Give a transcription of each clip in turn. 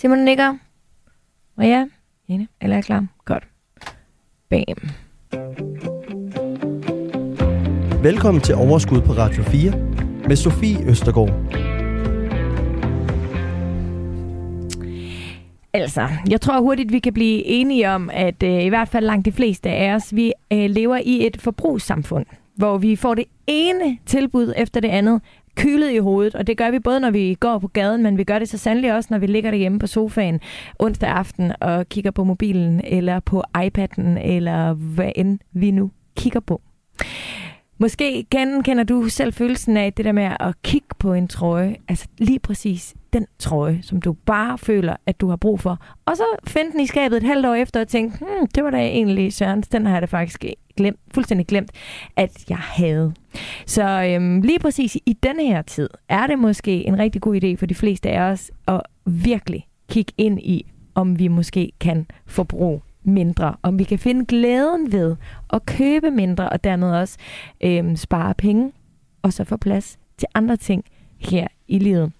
Simon nikker. Maria, Jane, eller er klar? Godt. Bam. Velkommen til Overskud på Radio 4 med Sofie Østergaard. Altså, jeg tror hurtigt, vi kan blive enige om, at øh, i hvert fald langt de fleste af os, vi øh, lever i et forbrugssamfund, hvor vi får det ene tilbud efter det andet kylet i hovedet, og det gør vi både, når vi går på gaden, men vi gør det så sandelig også, når vi ligger derhjemme på sofaen onsdag aften og kigger på mobilen, eller på iPad'en, eller hvad end vi nu kigger på. Måske kender du selv følelsen af det der med at kigge på en trøje, altså lige præcis den trøje, som du bare føler, at du har brug for. Og så finde den i skabet et halvt år efter og tænke, hmm, det var da egentlig Sørens, den har jeg da faktisk glemt, fuldstændig glemt, at jeg havde. Så øhm, lige præcis i denne her tid, er det måske en rigtig god idé for de fleste af os at virkelig kigge ind i, om vi måske kan forbruge mindre, om vi kan finde glæden ved at købe mindre, og dermed også øhm, spare penge, og så få plads til andre ting her i livet.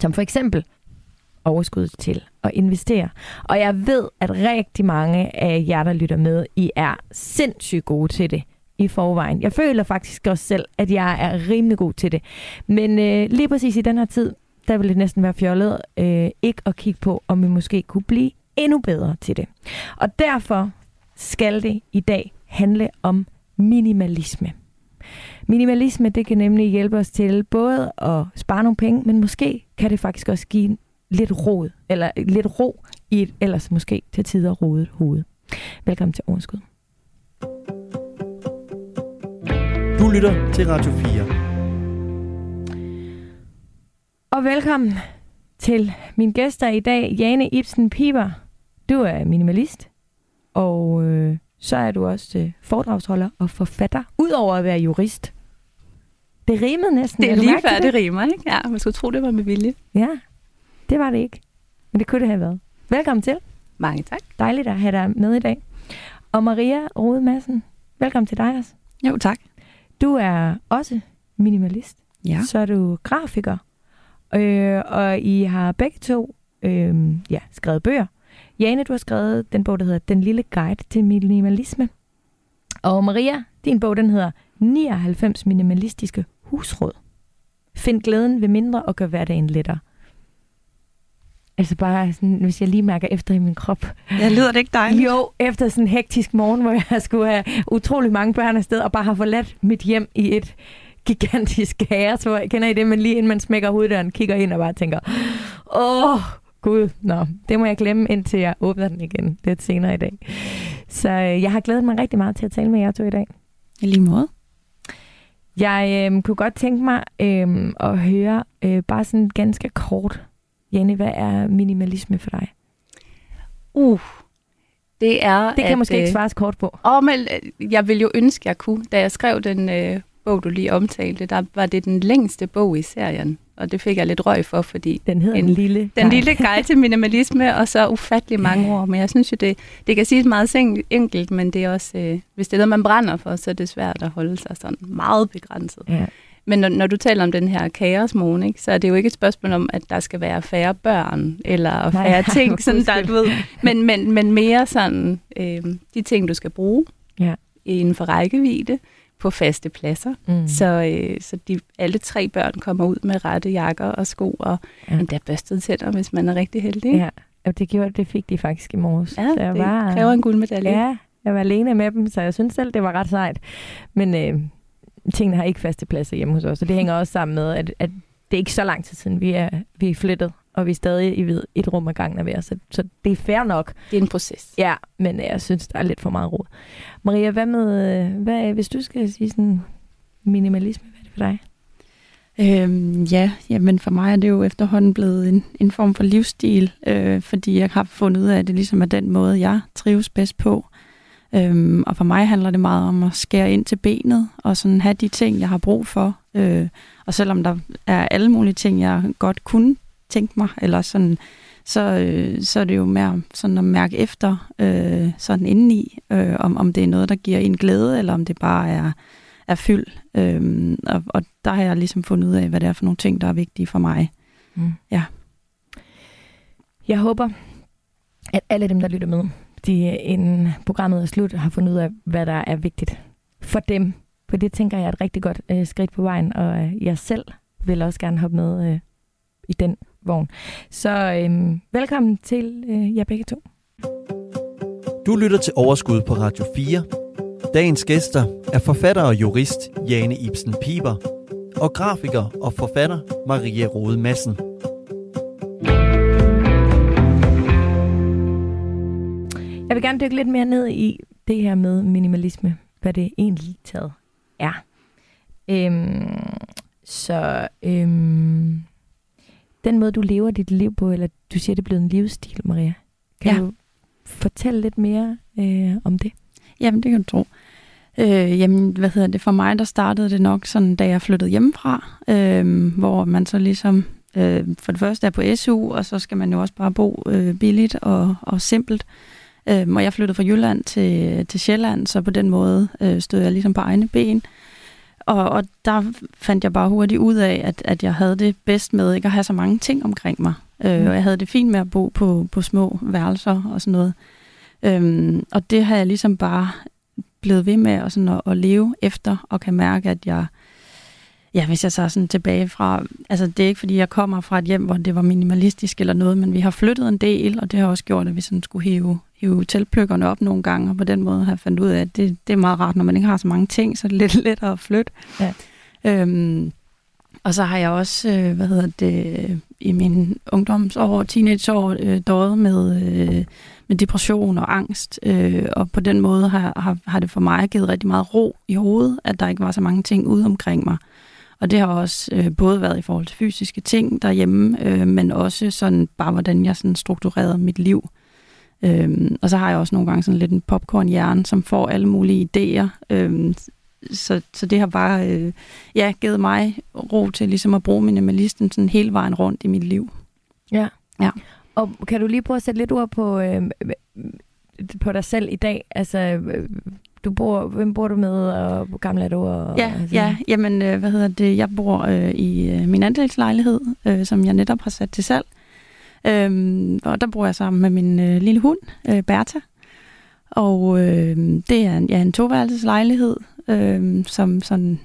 Som for eksempel overskud til at investere. Og jeg ved, at rigtig mange af jer, der lytter med, I er sindssygt gode til det i forvejen. Jeg føler faktisk også selv, at jeg er rimelig god til det. Men øh, lige præcis i den her tid, der vil det næsten være fjollet øh, ikke at kigge på, om vi måske kunne blive endnu bedre til det. Og derfor skal det i dag handle om minimalisme. Minimalisme, det kan nemlig hjælpe os til både at spare nogle penge, men måske kan det faktisk også give lidt ro, eller lidt ro i et ellers måske til tider rodet hoved. Velkommen til Overskud. Du lytter til Radio 4. Og velkommen til min gæster i dag, Jane Ibsen Piber. Du er minimalist, og øh, så er du også øh, foredragsholder og forfatter, udover at være jurist. Det rimede næsten. Det er, lige før, det rimer, ikke? Ja, man skulle tro, det var med vilje. Ja, det var det ikke. Men det kunne det have været. Velkommen til. Mange tak. Dejligt at have dig med i dag. Og Maria Rode Madsen, velkommen til dig også. Jo, tak. Du er også minimalist. Ja. Så er du grafiker. Øh, og I har begge to øh, ja, skrevet bøger. Jane, du har skrevet den bog, der hedder Den lille guide til minimalisme. Og Maria, din bog, den hedder 99 minimalistiske husråd. Find glæden ved mindre og gør hverdagen lettere. Altså bare sådan, hvis jeg lige mærker efter i min krop. Jeg lyder det ikke dejligt? Jo, efter sådan en hektisk morgen, hvor jeg skulle have utrolig mange børn afsted, og bare har forladt mit hjem i et gigantisk kaos, hvor jeg kender I det, men lige inden man smækker hoveddøren, kigger ind og bare tænker, åh, gud, nå, det må jeg glemme, indtil jeg åbner den igen lidt senere i dag. Så øh, jeg har glædet mig rigtig meget til at tale med jer to i dag. I lige måde. Jeg øh, kunne godt tænke mig øh, at høre øh, bare sådan ganske kort, Jenny, hvad er minimalisme for dig? Uh, det er... Det kan at, måske ikke øh, svares kort på. Åh, men øh, jeg vil jo ønske, jeg kunne. Da jeg skrev den øh, bog, du lige omtalte, der var det den længste bog i serien. Og det fik jeg lidt røg for, fordi... Den hedder en, en lille guide. Den lille guide til minimalisme, og så ufattelig mange ord. Men jeg synes jo, det, det kan siges meget enkelt, men det er også... Øh, hvis det er noget, man brænder for, så er det svært at holde sig sådan meget begrænset. Ja. Men når, når du taler om den her kaosmåne, ikke, så er det jo ikke et spørgsmål om, at der skal være færre børn, eller færre Nej, ting, sådan der, du ved, men, men, men mere sådan, øh, de ting, du skal bruge ja. inden for rækkevidde, på faste pladser. Mm. Så, øh, så de, alle tre børn kommer ud med rette jakker og sko, og ja. endda børstet tænder, hvis man er rigtig heldig. Ja, og det, gjorde, det fik de faktisk i morges. Ja, så jeg det var, kræver en guldmedalje. Ja, jeg var alene med dem, så jeg synes selv, det var ret sejt. Men øh, tingene har ikke faste pladser hjemme hos os, og det hænger også sammen med, at, at det er ikke så lang tid siden, vi er, vi er flyttet, og vi er stadig i et rum ad gangen af hver, så, så det er fair nok. Det er en proces. Ja, men jeg synes, der er lidt for meget råd. Maria, hvad med, hvad, hvis du skal sige sådan minimalisme, hvad er det for dig? Øhm, ja, jamen for mig er det jo efterhånden blevet en, en form for livsstil, øh, fordi jeg har fundet ud af, at det ligesom er den måde, jeg trives bedst på. Øhm, og for mig handler det meget om at skære ind til benet, og sådan have de ting, jeg har brug for. Øh, og selvom der er alle mulige ting, jeg godt kunne tænke mig, eller sådan, så, øh, så er det jo mere sådan at mærke efter øh, sådan indeni, øh, om, om det er noget, der giver en glæde, eller om det bare er, er fyld. Øh, og, og der har jeg ligesom fundet ud af, hvad det er for nogle ting, der er vigtige for mig. Mm. Ja. Jeg håber, at alle dem, der lytter med, de inden programmet er slut, har fundet ud af, hvad der er vigtigt for dem. For det tænker jeg er et rigtig godt øh, skridt på vejen, og øh, jeg selv vil også gerne hoppe med øh, i den vogn. Så øh, velkommen til øh, jer begge to. Du lytter til Overskud på Radio 4. Dagens gæster er forfatter og jurist Jane Ibsen Piber og grafiker og forfatter Maria Rode Madsen. Jeg vil gerne dykke lidt mere ned i det her med minimalisme, hvad det egentlig taget er. Øhm, så øhm, den måde, du lever dit liv på, eller du siger, det er blevet en livsstil, Maria. Kan ja. du fortælle lidt mere øh, om det? Jamen, det kan du tro. Øh, jamen, hvad hedder det? For mig, der startede det nok sådan, da jeg flyttede hjemmefra, øh, hvor man så ligesom øh, for det første er på SU, og så skal man jo også bare bo øh, billigt og, og simpelt. Øh, og jeg flyttede fra Jylland til, til Sjælland, så på den måde øh, stod jeg ligesom på egne ben. Og, og der fandt jeg bare hurtigt ud af, at, at jeg havde det bedst med ikke at have så mange ting omkring mig. Øh, mm. Og jeg havde det fint med at bo på, på små værelser og sådan noget. Øhm, og det har jeg ligesom bare blevet ved med og sådan at, at leve efter, og kan mærke, at jeg, ja, hvis jeg så sådan tilbage fra, altså det er ikke fordi, jeg kommer fra et hjem, hvor det var minimalistisk eller noget, men vi har flyttet en del, og det har også gjort, at vi sådan skulle hive, hive teltpløkkerne op nogle gange, og på den måde har jeg fundet ud af, at det, det er meget rart, når man ikke har så mange ting, så er det lidt lettere at flytte. Ja. Øhm, og så har jeg også, øh, hvad hedder det, i min ungdomsår, teenageår, øh, døjet med, øh, med depression og angst. Øh, og på den måde har, har, har det for mig givet rigtig meget ro i hovedet, at der ikke var så mange ting ude omkring mig. Og det har også øh, både været i forhold til fysiske ting derhjemme, øh, men også sådan bare, hvordan jeg sådan strukturerede mit liv. Øhm, og så har jeg også nogle gange sådan lidt en popcorn-hjerne, som får alle mulige idéer. Øhm, så, så det har bare øh, ja, givet mig ro til ligesom at bruge minimalisten sådan hele vejen rundt i mit liv. Ja. ja. Og kan du lige prøve at sætte lidt ord på, øh, på dig selv i dag? Altså, øh, du bor, hvem bor du med, og hvor gammel er du? Og, ja, altså. ja, jamen, øh, hvad hedder det? Jeg bor øh, i øh, min andelslejlighed, øh, som jeg netop har sat til salg. Øhm, og der bor jeg sammen med min øh, lille hund, øh, Bertha. Og øh, det er en, ja, en toværelseslejlighed, øh, som sådan,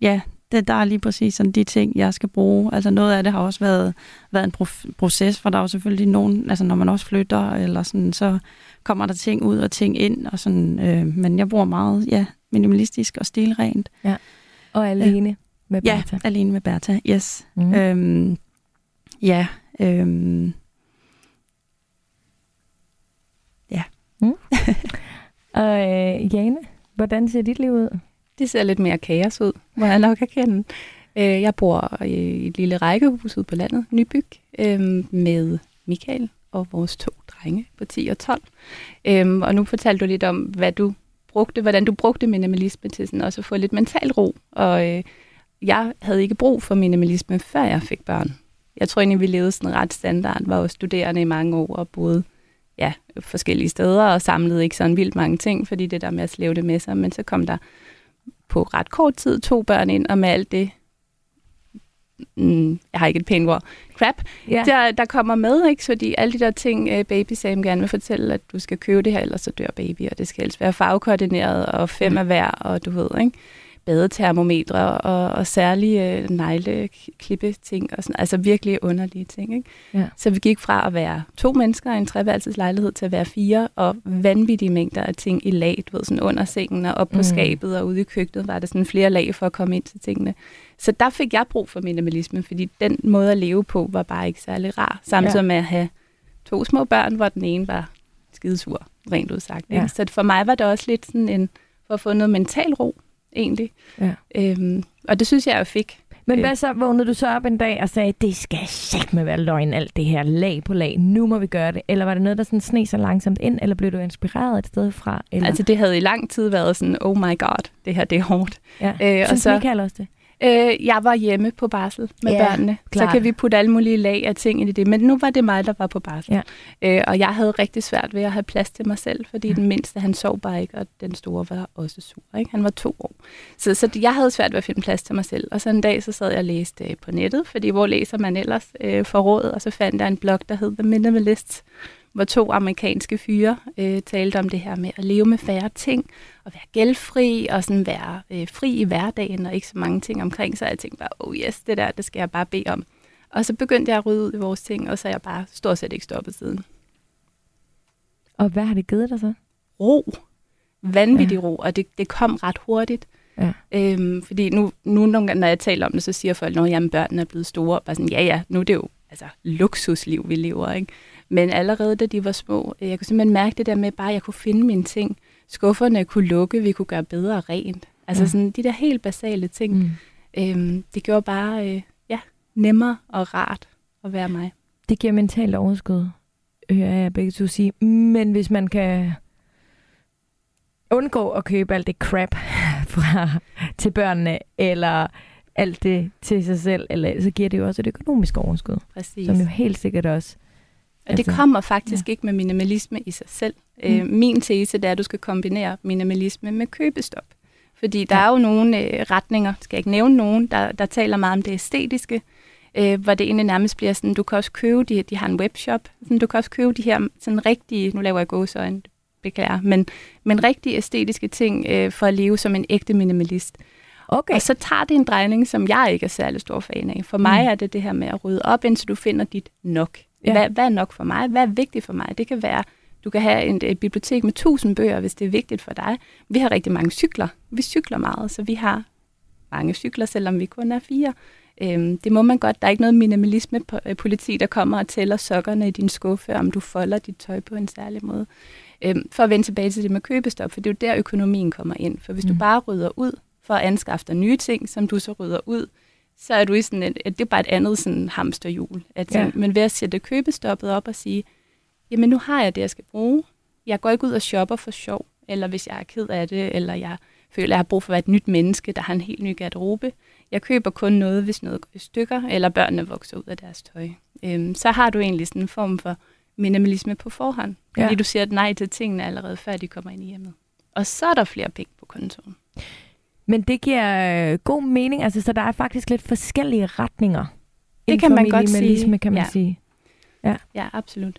ja, det, der er lige præcis sådan de ting, jeg skal bruge. Altså noget af det har også været, været en proces, for der er jo selvfølgelig nogen, altså når man også flytter, eller sådan, så kommer der ting ud og ting ind, og sådan, øh, men jeg bruger meget, ja, minimalistisk og stilrent. Ja. Og alene øh, med Bertha? Ja, alene med Bertha, yes. Mm. Øhm, ja, øhm, ja. Mm. og øh, Jane, hvordan ser dit liv ud? Det ser lidt mere kaos ud, må jeg nok erkende. Øh, jeg bor i et lille rækkehus ude på landet, Nybyg, øh, med Michael og vores to drenge på 10 og 12. Øhm, og nu fortalte du lidt om, hvad du brugte, hvordan du brugte minimalisme til sådan også at få lidt mental ro. Og øh, jeg havde ikke brug for minimalisme, før jeg fik børn. Jeg tror egentlig, vi levede sådan ret standard, var jo studerende i mange år og boede ja, forskellige steder og samlede ikke sådan vildt mange ting, fordi det der med at slæve det med sig. Men så kom der på ret kort tid to børn ind, og med alt det, mm, jeg har ikke et pænt ord, crap, yeah. der, der kommer med, ikke? fordi alle de der ting, uh, Baby Sam gerne vil fortælle, at du skal købe det her, ellers så dør baby, og det skal helst være farvekoordineret, og fem mm. af hver, og du ved, ikke? badetermometre og, og særlige øh, negleklippe ting og sådan, altså virkelig underlige ting. Ikke? Ja. Så vi gik fra at være to mennesker i en treværelseslejlighed til at være fire, og vanvittige mængder af ting i lag, du ved, sådan under sengen og op på mm. skabet og ude i køkkenet var der sådan flere lag for at komme ind til tingene. Så der fik jeg brug for minimalisme, fordi den måde at leve på var bare ikke særlig rar, samtidig ja. med at have to små børn, hvor den ene var skidesur, rent udsagt. Ikke? Ja. Så for mig var det også lidt sådan en, for at få noget mental ro, egentlig. Ja. Øhm, og det synes jeg, jeg fik. Men hvad så vågnede du så op en dag og sagde, det skal sæt med være løgn, alt det her lag på lag, nu må vi gøre det? Eller var det noget, der sådan sne sig langsomt ind, eller blev du inspireret et sted fra? Eller? Altså det havde i lang tid været sådan, oh my god, det her det er hårdt. Ja. Øh, Synes og så, Michael også det? Øh, jeg var hjemme på barsel med Ja, børnene. klart. Så kan vi putte alle mulige lag af ting ind i det. Men nu var det mig, der var på barsel. Ja. Øh, og jeg havde rigtig svært ved at have plads til mig selv, fordi den mindste, han sov bare ikke, og den store var også sur. Ikke? Han var to år. Så, så jeg havde svært ved at finde plads til mig selv. Og så en dag, så sad jeg og læste øh, på nettet, fordi hvor læser man ellers øh, for råd, og så fandt jeg en blog, der hed The Minimalist, hvor to amerikanske fyre øh, talte om det her med at leve med færre ting, og være gældfri, og sådan være øh, fri i hverdagen, og ikke så mange ting omkring sig. Jeg tænkte bare, oh yes, det der, det skal jeg bare bede om. Og så begyndte jeg at rydde ud i vores ting, og så er jeg bare stort set ikke stoppet siden. Og hvad har det givet dig så? Ro. Vanvittig ja. ro, og det, det kom ret hurtigt. Ja. Øhm, fordi nu, nu nogle gange, når jeg taler om det, så siger folk, at børnene er blevet store. Bare sådan, ja, ja, nu er det jo altså, luksusliv, vi lever. Ikke? Men allerede da de var små, øh, jeg kunne simpelthen mærke det der med, bare at jeg kunne finde mine ting. Skufferne kunne lukke, vi kunne gøre bedre rent. Altså Ja. sådan de der helt basale ting. Mm. Øhm, det gjorde bare øh, ja, nemmere og rart at være mig. Det giver mentalt overskud, hører jeg begge to sige. Men hvis man kan undgå at købe alt det crap fra, til børnene, eller alt det til sig selv, eller, så giver det jo også et økonomisk overskud, Præcis. som jo helt sikkert også... Og det Altså, kommer faktisk ja. ikke med minimalisme i sig selv. Mm. Øh, min tese det er, at du skal kombinere minimalisme med købestop. Fordi der Ja. ja. er jo nogle øh, retninger, skal jeg ikke nævne nogen, der, der taler meget om det æstetiske, øh, hvor det egentlig nærmest bliver sådan, du kan også købe, de, de har en webshop, sådan, du kan også købe de her sådan rigtige, nu laver jeg gåsøjne, beklager, men, men rigtige æstetiske ting øh, for at leve som en ægte minimalist. Okay. Og så tager det en drejning, som jeg ikke er særlig stor fan af. For mig Mm. er det det her med at rydde op, indtil du finder dit nok. Ja. Hvad, hvad er nok for mig? Hvad er vigtigt for mig? Det kan være, du kan have et, et bibliotek med tusind bøger, hvis det er vigtigt for dig. Vi har rigtig mange cykler. Vi cykler meget, så vi har mange cykler, selvom vi kun er fire. Øhm, det må man godt. Der er ikke noget minimalisme på, øh, der kommer og tæller sokkerne i din skuffe, om du folder dit tøj på en særlig måde. Øhm, for at vende tilbage til det med købestop, for det er jo der, økonomien kommer ind. For hvis. Mm. du bare rydder ud for at anskaffe dig nye ting, som du så rydder ud, så er du i sådan et, det er bare et andet sådan hamsterhjul. At, Ja. ja. Men ved at sætte købestoppet op og sige, jamen nu har jeg det, jeg skal bruge. Jeg går ikke ud og shopper for sjov, eller hvis jeg er ked af det, eller jeg føler, at jeg har brug for at være et nyt menneske, der har en helt ny garderobe. Jeg køber kun noget, hvis noget går i stykker, eller børnene vokser ud af deres tøj. Øhm, så har du egentlig sådan en form for minimalisme på forhånd. Fordi ja. du siger nej til tingene allerede, før de kommer ind i hjemmet. Og så er der flere penge på kontoen. Men det giver øh, god mening, altså, så der er faktisk lidt forskellige retninger. inden kan man godt sige. kan man Ja. sige. Ja, absolut.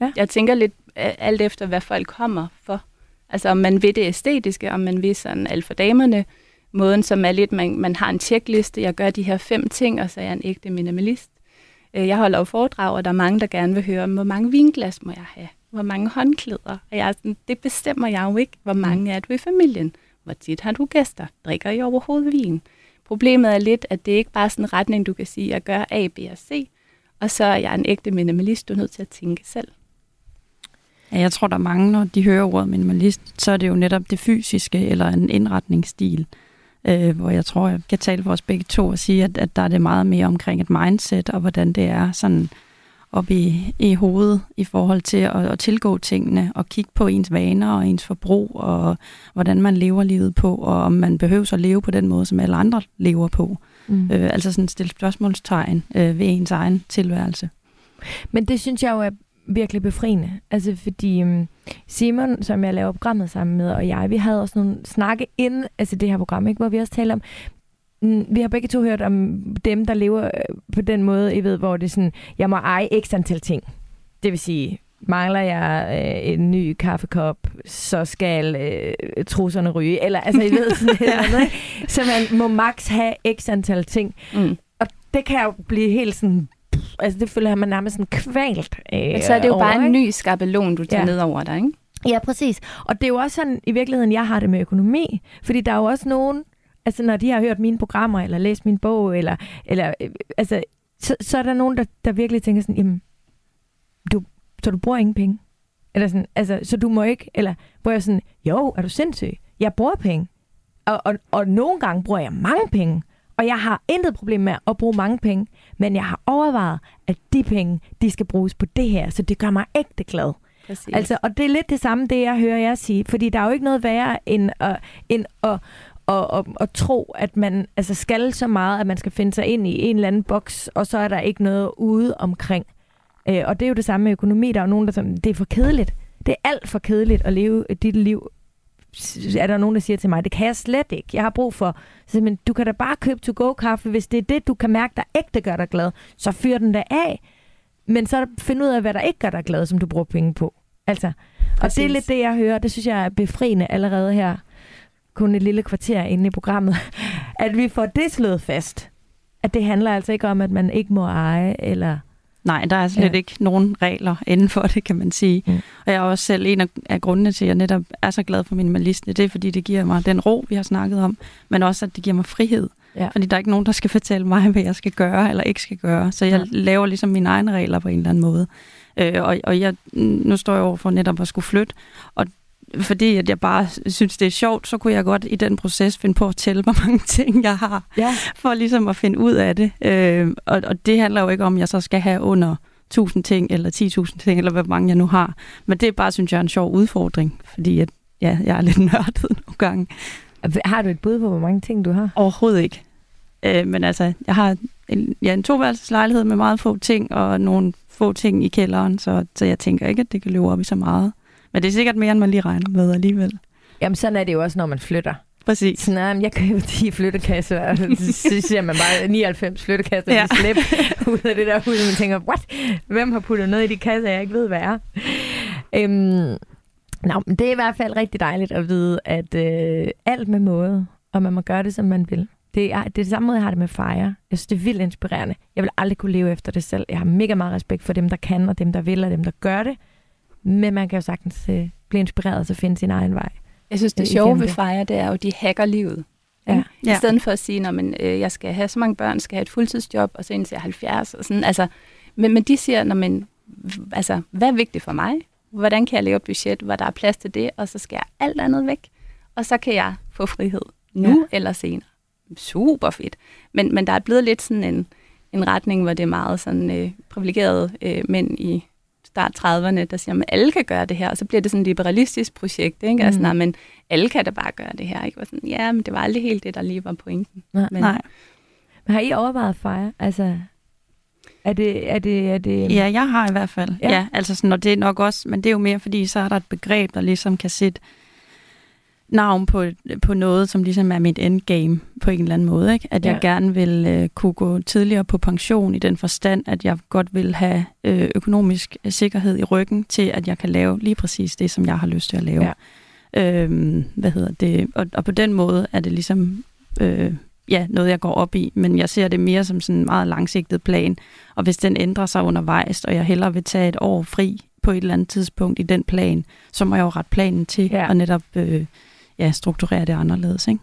Ja. Jeg tænker lidt alt efter, hvad folk kommer for. Altså om man vil det æstetiske, om man vil sådan alfa damerne, måden som er lidt, man, man har en tjekliste, jeg gør de her fem ting, og så er jeg en ægte minimalist. Øh, Jeg holder jo foredrag, og der er mange, der gerne vil høre, hvor mange vinglas må jeg have? Hvor mange håndklæder? Og jeg er sådan, det bestemmer jeg jo ikke. Hvor mange er du i familien? Hvor tit har du gæster? Drikker I overhovedet vin? Problemet er lidt, at det ikke bare er sådan en retning, du kan sige, jeg gør A, B og C, og så er jeg en ægte minimalist, du er nødt til at tænke selv. Ja, jeg tror, der er mange, når de hører ordet minimalist, så er det jo netop det fysiske eller en indretningsstil, øh, hvor jeg tror, jeg kan tale for os begge to og sige, at, at der er det meget mere omkring et mindset, og hvordan det er sådan op i, i hovedet i forhold til at, at tilgå tingene og kigge på ens vaner og ens forbrug og hvordan man lever livet på, og om man behøver at leve på den måde, som alle andre lever på. Mm. Øh, altså sådan stille spørgsmålstegn øh, ved ens egen tilværelse. Men det synes jeg jo er virkelig befriende. Altså fordi um, Simon, som jeg laver programmet sammen med, og jeg, vi havde også nogle snakke inden altså det her program, ikke, hvor vi også talte om, vi har begge to hørt om dem, der lever øh, på den måde, I ved, hvor det er sådan, jeg må eje x antal ting. Det vil sige, mangler jeg øh, en ny kaffekop, så skal øh, trusserne ryge. Eller altså, I ved sådan eller andet, ikke? Så man må maks have x antal ting. Mm. Og det kan jo blive helt sådan... Altså, det føler man nærmest sådan kvalt øh, Men så er det jo over, bare en ikke? ny skabelon, du tager Ja. ja. ned over dig, ikke? Ja, præcis. Og det er jo også sådan, i virkeligheden, jeg har det med økonomi. Fordi der er jo også nogen, altså når de har hørt mine programmer, eller læst min bog, eller, eller øh, altså, så, så er der nogen, der, der virkelig tænker sådan, jamen, du, så du bruger ingen penge. Eller sådan, altså, så du må ikke, eller hvor jeg sådan, jo, er du sindssyg? Jeg bruger penge. Og, og, og nogle gange bruger jeg mange penge. Og jeg har intet problem med at bruge mange penge. Men jeg har overvejet, at de penge, de skal bruges på det her. Så det gør mig ægte glad. Præcis. Altså, og det er lidt det samme, det jeg hører jer sige, fordi der er jo ikke noget værre end at, end at, og, og, og tro, at man altså skal så meget, at man skal finde sig ind i en eller anden boks, og så er der ikke noget ude omkring. Øh, og det er jo det samme med økonomi. Der er jo nogen, der siger, det er for kedeligt. Det er alt for kedeligt at leve dit liv. Er der nogen, der siger til mig, det kan jeg slet ikke. Jeg har brug for, så, men du kan da bare købe to-go-kaffe, hvis det er det, du kan mærke, der ægte gør dig glad. Så fyr den der af. Men så find ud af, hvad der ikke gør dig glad, som du bruger penge på. Altså, og det er lidt det, jeg hører. Det synes jeg er befriende allerede her. Kun et lille kvarter inde i programmet. At vi får det slået fast. At det handler altså ikke om, at man ikke må eje, eller Nej, der er slet ja. ikke nogen regler inden for det, kan man sige. Mm. Og jeg er også selv en af grundene til, at jeg netop er så glad for minimalisme. Det er, fordi det giver mig den ro, vi har snakket om, men også, at det giver mig frihed. Ja. Fordi der er ikke nogen, der skal fortælle mig, hvad jeg skal gøre eller ikke skal gøre. Så jeg ja. laver ligesom mine egne regler på en eller anden måde. Øh, og, og jeg, nu står jeg over for netop at skulle flytte, og fordi at jeg bare synes, det er sjovt, så kunne jeg godt i den proces finde på at tælle, hvor mange ting jeg har, ja. for ligesom at finde ud af det. Øh, og, og det handler jo ikke om, at jeg så skal have under 1000 ting, eller 10.000 ting, eller hvad mange jeg nu har. Men det er bare, synes jeg, en sjov udfordring, fordi at, ja, jeg er lidt nørdet nogle gange. Har du et bud på, hvor mange ting du har? Overhovedet ikke. Øh, men altså, jeg har en, ja, en toværelseslejlighed med meget få ting, og nogle få ting i kælderen, så, så jeg tænker ikke, at det kan løbe op i så meget. Men det er sikkert mere, end man lige regner med alligevel. Jamen, sådan er det jo også, når man flytter. Præcis. Sådan, jeg køber 10 flyttekasser, og så siger man bare 99 flyttekasser, ja. slip ud af det der hus, og man tænker, what? Hvem har puttet noget i de kasser, jeg ikke ved, hvad er? Øhm, Nå, men det er i hvert fald rigtig dejligt at vide, at øh, alt med måde, og man må gøre det, som man vil. Det er, det er det samme måde, jeg har det med fejre. Jeg synes, det er vildt inspirerende. Jeg vil aldrig kunne leve efter det selv. Jeg har mega meget respekt for dem, der kan, og dem, der vil, og dem, der gør det. Men man kan jo sagtens øh, blive inspireret og finde sin egen vej. Jeg synes, det øh, sjove ved fejre, det er jo, at de hacker livet. Ja. I ja. stedet for at sige, at øh, jeg skal have så mange børn, skal have et fuldtidsjob, og så indtil jeg er 70. Og sådan. Altså, men, men de siger, når man, altså, hvad er vigtigt for mig? Hvordan kan jeg lave et budget, hvor der er plads til det? Og så skal jeg alt andet væk. Og så kan jeg få frihed nu ja. eller senere. Super fedt. Men, men der er blevet lidt sådan en, en retning, hvor det er meget sådan øh, privilegerede øh, mænd i start 30'erne, der siger, at alle kan gøre det her, og så bliver det sådan et liberalistisk projekt, ikke? Altså, mm. Altså, nej, men alle kan da bare gøre det her, ikke? Og sådan, ja, men det var aldrig helt det, der lige var pointen. Nej. Men, nej. Men har I overvejet at fejre? Altså, er det, er det, er det... Ja, jeg har i hvert fald. Ja, ja altså sådan, og det er nok også, men det er jo mere, fordi så er der et begreb, der ligesom kan sætte navn på, på noget, som ligesom er mit endgame på en eller anden måde. Ikke? At jeg gerne vil øh, kunne gå tidligere på pension i den forstand, at jeg godt vil have øh, økonomisk sikkerhed i ryggen til, at jeg kan lave lige præcis det, som jeg har lyst til at lave. Ja. Øhm, hvad hedder det? Og, og på den måde er det ligesom øh, ja, noget, jeg går op i, men jeg ser det mere som sådan en meget langsigtet plan. Og hvis den ændrer sig undervejs, og jeg hellere vil tage et år fri på et eller andet tidspunkt i den plan, så må jeg jo rette planen til ja. og netop øh, ja, strukturere det anderledes. Ikke?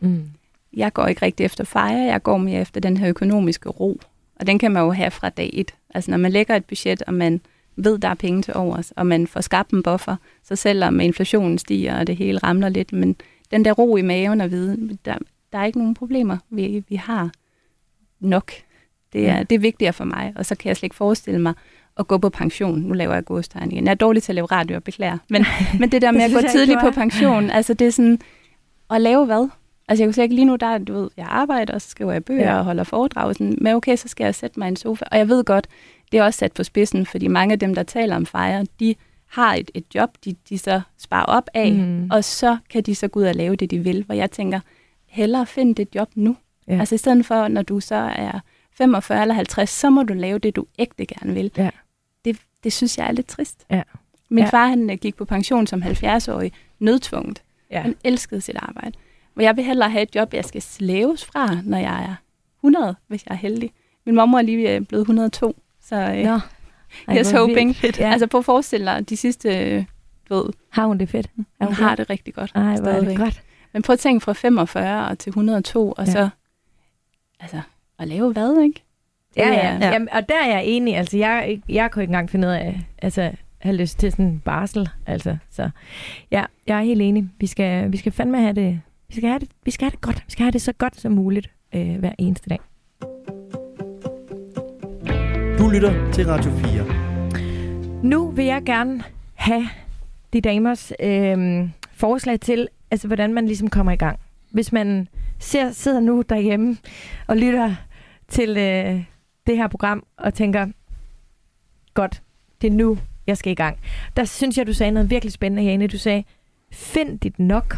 Mm. Jeg går ikke rigtig efter fejre, jeg går mere efter den her økonomiske ro. Og den kan man jo have fra dag et. Altså når man lægger et budget, og man ved, der er penge til overs, og man får skabt en buffer, så selvom inflationen stiger, og det hele ramler lidt, men den der ro i maven og vide, der, der er ikke nogen problemer. Vi, vi har nok. Det er, det er vigtigere for mig, og så kan jeg slet ikke forestille mig at gå på pension. Nu laver jeg godstegn igen. Jeg er dårlig til at lave radio, og beklager. Men, men det der med at gå tidligt på pension, altså det er sådan, at lave hvad? Altså jeg kunne sige, lige nu, der, du ved, jeg arbejder, og så skriver jeg bøger ja. og holder foredrag. Sådan, men okay, så skal jeg sætte mig i en sofa. Og jeg ved godt, det er også sat på spidsen, fordi mange af dem, der taler om fejre, de har et, et job, de, de så sparer op af, mm. og så kan de så gå ud og lave det, de vil. Hvor jeg tænker, hellere find det job nu. Ja. Altså i stedet for, når du så er 45 eller 50, så må du lave det, du ægte gerne vil. Ja. Det, synes jeg er lidt trist. Ja. Min ja. far han øh, gik på pension som 70-årig, nødtvunget. Ja. Han elskede sit arbejde. Hvor jeg vil hellere have et job, jeg skal slæves fra, når jeg er 100, hvis jeg er heldig. Min mor er lige øh, blevet 102, så øh, Nå. Ej, yes hoping. Fedt, ja. Altså på at forestille dig, de sidste, øh, ved... Har hun det fedt? Hun, hun har det rigtig godt. Ej, hvor er det godt. Men prøv at tænke fra 45 til 102, og ja. så altså, at lave hvad, ikke? Ja, ja. ja. Jamen, og der er jeg enig. Altså, jeg, jeg kunne ikke engang finde ud af, altså, have lyst til sådan en barsel. Altså, så ja, jeg er helt enig. Vi skal, vi skal fandme have det, vi skal have det, vi skal have det godt. Vi skal have det så godt som muligt øh, hver eneste dag. Du lytter til Radio 4. Nu vil jeg gerne have de damers øh, forslag til, altså hvordan man ligesom kommer i gang. hvis man ser, sidder nu derhjemme og lytter til øh, det her program og tænker, godt, det er nu, jeg skal i gang. Der synes jeg, du sagde noget virkelig spændende, Jane. Du sagde, find dit nok.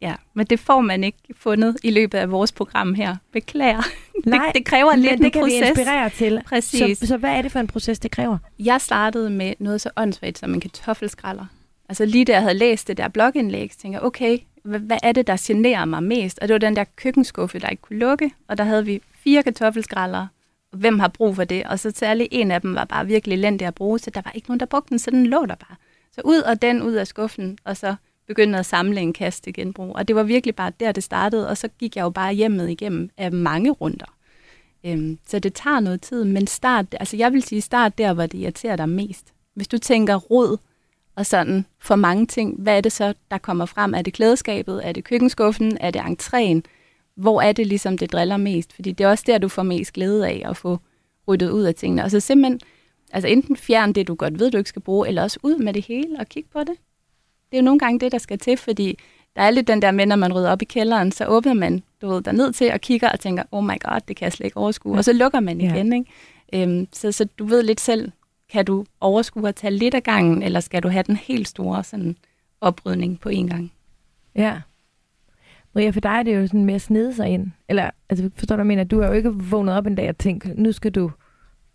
Ja, men det får man ikke fundet i løbet af vores program her. Beklager. Nej, det, det kræver en lidt det en kan proces. vi inspirere til. Præcis. Så, så hvad er det for en proces, det kræver? Jeg startede med noget så åndssvagt som en kartoffelskralder. Altså lige da jeg havde læst det der blogindlæg, så tænkte jeg, okay, hvad, hvad er det, der generer mig mest? Og det var den der køkkenskuffe, der ikke kunne lukke, og der havde vi fire kartoffelskralder. Hvem har brug for det? Og så særlig en af dem var bare virkelig elendig at bruge, så der var ikke nogen, der brugte den, så den lå der bare. Så ud og den ud af skuffen, og så begyndte at samle en kasse til genbrug. Og det var virkelig bare der, det startede, og så gik jeg jo bare hjemmet igennem af mange runder. Øhm, så det tager noget tid, men start, altså jeg vil sige start der, hvor det irriterer dig mest. Hvis du tænker rod og sådan for mange ting, hvad er det så, der kommer frem? Er det klædeskabet? Er det køkkenskuffen? Er det entréen? Hvor er det ligesom, det driller mest? Fordi det er også der, du får mest glæde af at få ryddet ud af tingene. Og så simpelthen, altså enten fjern det, du godt ved, du ikke skal bruge, eller også ud med det hele og kig på det. Det er jo nogle gange det, der skal til, fordi der er lidt den der med, når man rydder op i kælderen, så åbner man du ved, der ned til og kigger og tænker, oh my god, det kan jeg slet ikke overskue. Ja. Og så lukker man Ja. igen. Ikke? Øhm, så, så du ved lidt selv, kan du overskue at tage lidt af gangen, eller skal du have den helt store sådan, oprydning på én gang? Ja. Maria, for dig er det jo sådan med at snede sig ind. Eller, altså, forstår du, jeg mener? Du er jo ikke vågnet op en dag og tænkt, nu skal du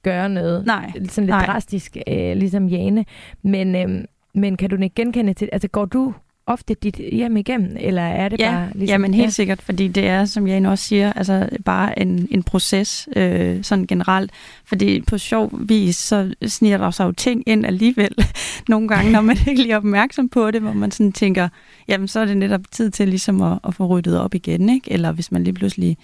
gøre noget. Nej. Sådan lidt Nej. drastisk, øh, ligesom Jane. Men, øhm, men kan du ikke genkende til, altså går du ofte dit hjem igennem, eller er det Ja, bare ligesom... Jamen helt sikkert, fordi det er, som Jane også siger, altså bare en, en proces øh, sådan generelt. Fordi på sjov vis, så sniger der sig jo ting ind alligevel nogle gange, når man ikke lige er opmærksom på det, hvor man sådan tænker, jamen så er det netop tid til ligesom at, at få ryddet op igen, ikke? Eller hvis man lige pludselig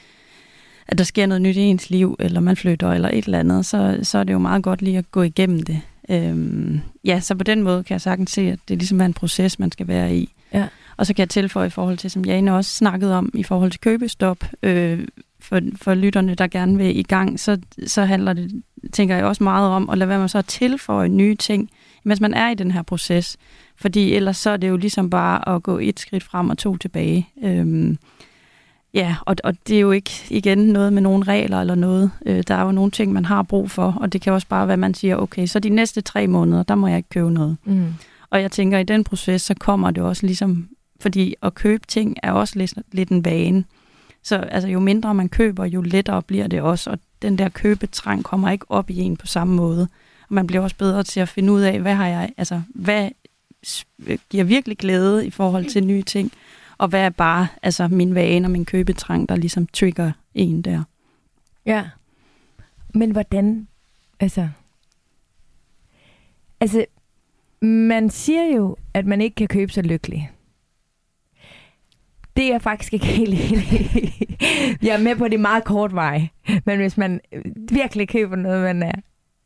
at der sker noget nyt i ens liv, eller man flytter, eller et eller andet, så, så er det jo meget godt lige at gå igennem det. Øhm, ja, så på den måde kan jeg sagtens se, at det ligesom er en proces, man skal være i. Ja. Og så kan jeg tilføje i forhold til, som Jane også snakkede om, i forhold til købestop, øh, for, for lytterne, der gerne vil i gang, så, så handler det, tænker jeg også meget om, at lade være med så at tilføje nye ting, mens man er i den her proces. Fordi ellers så er det jo ligesom bare at gå et skridt frem og to tilbage. Øhm, ja, og, og det er jo ikke igen noget med nogle regler eller noget. Øh, der er jo nogle ting, man har brug for, og det kan også bare være, at man siger, okay, så de næste tre måneder, der må jeg ikke købe noget. Mm. Og jeg tænker, at i den proces, så kommer det også ligesom, fordi at købe ting er også lidt, lidt en vane. Så altså, jo mindre man køber, jo lettere bliver det også, og den der købetrang kommer ikke op i en på samme måde. Og man bliver også bedre til at finde ud af, hvad har jeg, altså, hvad s- giver virkelig glæde i forhold til nye ting, og hvad er bare altså, min vane og min købetrang, der ligesom trigger en der. Ja. Men hvordan, altså... Altså, man siger jo, at man ikke kan købe sig lykkelig. Det er jeg faktisk ikke helt enig. Jeg er med på det meget kort vej. Men hvis man virkelig køber noget, man er...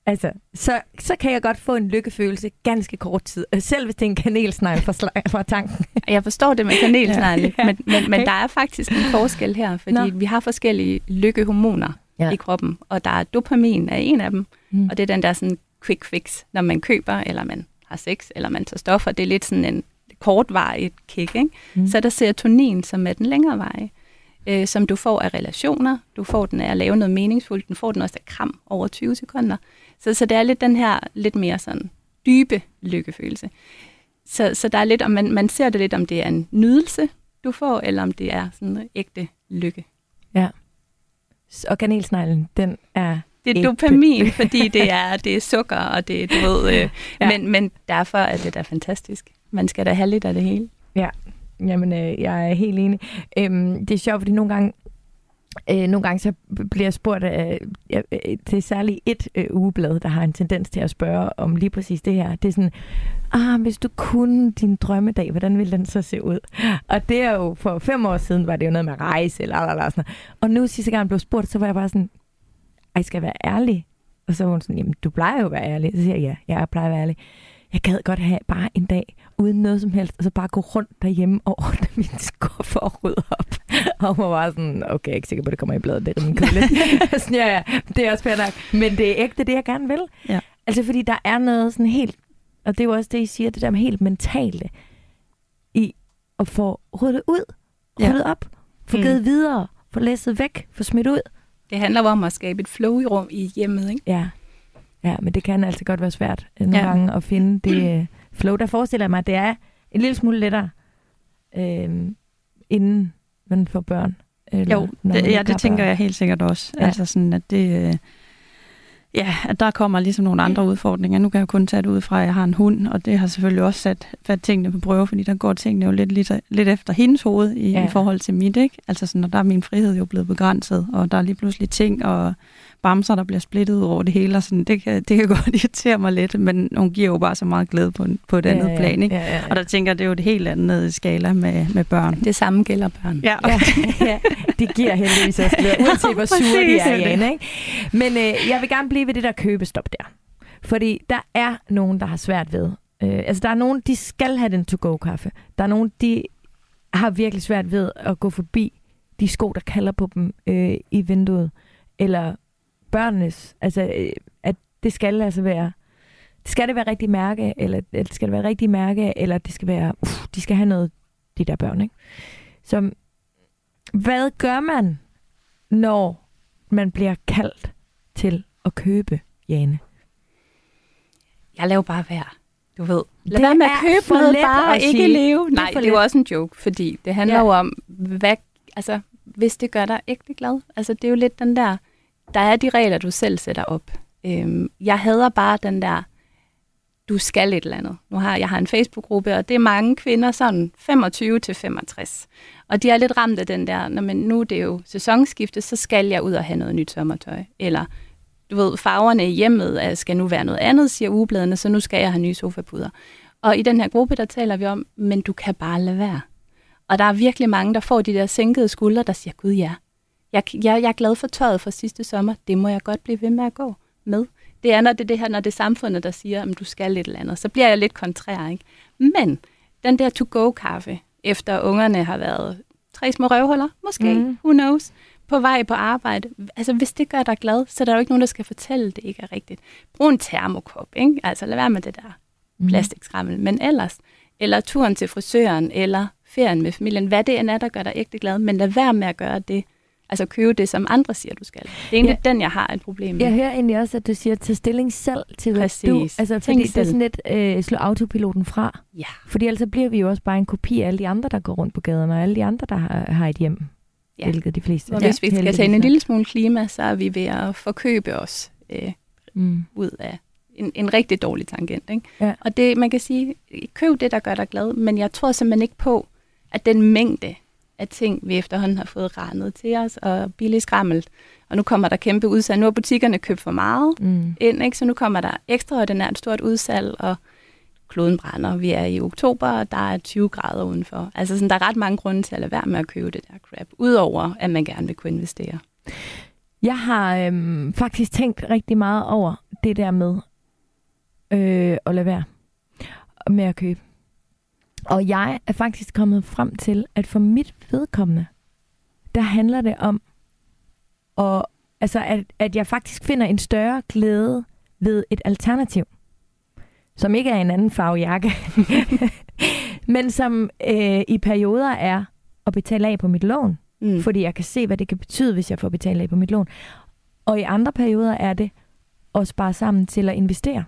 Altså, så, så kan jeg godt få en lykkefølelse ganske kort tid. Selv hvis det er en kanelsnegl fra, fra tanken. Jeg forstår det med kanelsnegle, Ja. men, men, men der er faktisk en forskel her, fordi Nå. Vi har forskellige lykkehormoner Ja. i kroppen, og der er dopamin er en af dem, Mm. og det er den der sådan quick fix, når man køber, eller man har sex, eller man tager stoffer. Det er lidt sådan en kortvarigt kick, ikke? Mm. Så er der serotonin, som er den længere vej, øh, som du får af relationer. Du får den af at lave noget meningsfuldt. Den får den også af kram over 20 sekunder. Så, så det er lidt den her lidt mere sådan dybe lykkefølelse. Så, så der er lidt, om man, man ser det lidt, om det er en nydelse, du får, eller om det er sådan ægte lykke. Og kanelsneglen, den er... Det er dopamin, fordi det er, det er sukker, og det er, du ved, øh, Ja. ja. men, men derfor er det da fantastisk. Man skal da have lidt af det hele. Jamen, øh, jeg er helt enig. Øhm, det er sjovt, fordi nogle gange, øh, nogle gange så bliver jeg spurgt af, øh, det er særligt et øh, ugeblad, der har en tendens til at spørge om lige præcis det her. Det er sådan, ah, hvis du kunne din drømmedag, hvordan ville den så se ud? Og det er jo, for fem år siden var det jo noget med rejse, eller, eller, eller sådan noget. Og nu sidste gang jeg blev spurgt, så var jeg bare sådan, ej, skal jeg være ærlig? Og så var hun sådan, jamen, du plejer jo at være ærlig. Så siger jeg, ja, jeg plejer at være ærlig. Jeg gad godt have bare en dag, uden noget som helst, og så bare gå rundt derhjemme og ordne min skuffe og rydde op. Og hun var sådan, okay, jeg er ikke sikker på, at det kommer i bladet, det er rimelig kedeligt. sådan, ja, ja, det er også fair nok. Men det er ægte det, jeg gerne vil. Ja. Altså, fordi der er noget sådan helt, og det er jo også det, I siger, det der med helt mentale, i at få ryddet ud, Ja. ryddet op. få Mm. givet videre, få læsset væk, få smidt ud. Det handler om at skabe et flow i rum i hjemmet, ikke? Ja. ja, men det kan altså godt være svært øh, nogle ja. Ja. gange at finde det øh, flow. Der forestiller jeg mig, at det er en lille smule lettere, øh, inden man får børn. Eller Jo, det, ja, det tænker børn. jeg helt sikkert også. Ja. Altså sådan, at det... øh, Ja, at der kommer ligesom nogle andre udfordringer. Nu kan jeg kun tage det ud fra, at jeg har en hund, og det har selvfølgelig også sat, sat tingene på prøve, fordi der går tingene jo lidt, lidt, lidt efter hendes hoved i, ja. i forhold til mit, ikke? Altså sådan, og der er min frihed jo blevet begrænset, og der er lige pludselig ting og bamser, der bliver splittet over det hele, og sådan, det, kan, det kan godt irritere mig lidt, men hun giver jo bare så meget glæde på, på et andet ja, plan, ikke? Ja, ja, ja. Og der tænker jeg, det er jo et helt andet skala med, med børn. Det samme gælder børn. Ja, Ja, ja, det giver heldigvis også glæde, uanset hvor sure de er. Jane, ikke? Men øh, jeg vil gerne blive ved det der købestop der. Fordi der er nogen, der har svært ved. Øh, altså, der er nogen, de skal have den to-go-kaffe. Der er nogen, de har virkelig svært ved at gå forbi de sko, der kalder på dem øh, i vinduet. Eller børnenes. Altså, øh, at det skal altså være... Skal det være rigtig mærke, eller eller skal det være rigtig mærke, eller det skal være... Uh, de skal have noget, de der børn, ikke? Så hvad gør man, når man bliver kaldt til at købe, Jane? Jeg laver bare vær. Du ved. Lad Det være med at købe for noget, let bare at ikke sige. leve. Det er Nej, det er jo også en joke, fordi det handler Ja. ja. jo om, hvad, altså, hvis det gør dig ægte glad. Altså, det er jo lidt den der, der er de regler, du selv sætter op. Øhm, jeg hader bare den der, du skal et eller andet. Nu har jeg har en Facebook-gruppe, og det er mange kvinder, sådan 25 til 65. Og de er lidt ramt af den der, når men nu er det jo sæsonskifte, så skal jeg ud og have noget nyt sommertøj. Eller du ved, farverne i hjemmet skal nu være noget andet, siger ugebladene, så nu skal jeg have nye sofapuder. Og i den her gruppe, der taler vi om, men du kan bare lade være. Og der er virkelig mange, der får de der sænkede skuldre, der siger, gud ja, jeg, jeg, jeg er glad for tøjet fra sidste sommer, det må jeg godt blive ved med at gå med. Det er, når det, det her, når det er samfundet, der siger, at du skal et eller andet. Så bliver jeg lidt kontrær, ikke? Men den der to-go-kaffe, efter ungerne har været tre små røvhuller, måske, mm. who knows, på vej på arbejde. Altså, hvis det gør dig glad, så er der jo ikke nogen, der skal fortælle, at det ikke er rigtigt. Brug en termokop, ikke? Altså, lad være med det der Mhm. plastikskrammel. Men ellers, eller turen til frisøren, eller ferien med familien, hvad det end er, der gør dig ægte glad, men lad være med at gøre det. Altså købe det, som andre siger, du skal. Det er egentlig ja. den, jeg har et problem med. Jeg hører egentlig også, at du siger, tage stilling selv til, hvad Præcis. du... Altså, Tænk fordi det er sådan lidt øh, slå autopiloten fra. Ja. Fordi ellers bliver vi jo også bare en kopi af alle de andre, der går rundt på gaderne, og alle de andre, der har, har et hjem. Ja. Hvilket de fleste. Og hvis vi skal tage en er. lille smule klima, så er vi ved at forkøbe os øh, Mm. ud af en, en rigtig dårlig tangent. Ikke? Ja. Og det, man kan sige, køb det, der gør dig glad, men jeg tror simpelthen ikke på, at den mængde af ting, vi efterhånden har fået regnet til os, og billig skrammel, og nu kommer der kæmpe udsalg. Nu har butikkerne købt for meget Mm. ind, ikke? så nu kommer der ekstraordinært stort udsalg, og kloden brænder. Vi er i oktober, og der er 20 grader udenfor. Altså sådan, der er ret mange grunde til at lade være med at købe det der crap, udover at man gerne vil kunne investere. Jeg har øhm, faktisk tænkt rigtig meget over det der med øh, at lade være med at købe. Og jeg er faktisk kommet frem til, at for mit vedkommende, der handler det om, at, altså at, at jeg faktisk finder en større glæde ved et alternativ, som ikke er en anden farve jakke, men som øh, i perioder er at betale af på mit lån Mm. fordi jeg kan se, hvad det kan betyde, hvis jeg får betalt af på mit lån. Og i andre perioder er det at spare sammen til at investere.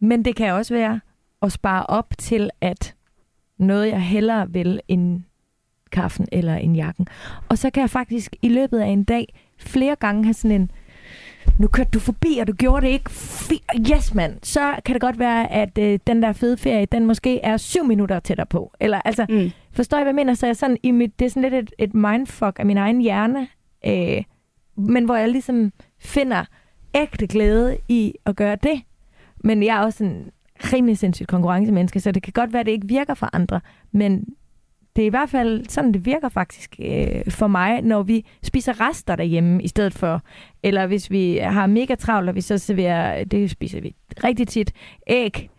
Men det kan også være at spare op til, at noget, jeg hellere vil end kaffen eller en jakken. Og så kan jeg faktisk i løbet af en dag flere gange have sådan en, nu kørte du forbi, og du gjorde det ikke. Yes, mand. Så kan det godt være, at øh, den der fede ferie, den måske er syv minutter tættere på. Eller altså, Mm. Forstår I, hvad jeg mener? Så jeg sådan, i mit, det er sådan lidt et, et mindfuck af min egen hjerne, øh, men hvor jeg ligesom finder ægte glæde i at gøre det. Men jeg er også en rimelig sindssygt konkurrencemenneske, så det kan godt være, at det ikke virker for andre, men det er i hvert fald sådan, det virker faktisk øh, for mig, når vi spiser rester derhjemme i stedet for, eller hvis vi har mega travlt, og vi så serverer, det spiser vi rigtig tit, æg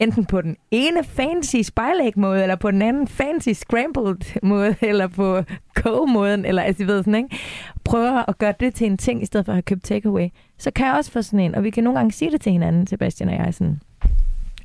enten på den ene fancy spejlæg-måde, eller på den anden fancy scrambled måde, eller på kogemåden, eller altså, ved sådan, ikke? Prøver at gøre det til en ting, i stedet for at have købt takeaway. Så kan jeg også få sådan en, og vi kan nogle gange sige det til hinanden, Sebastian og jeg, sådan,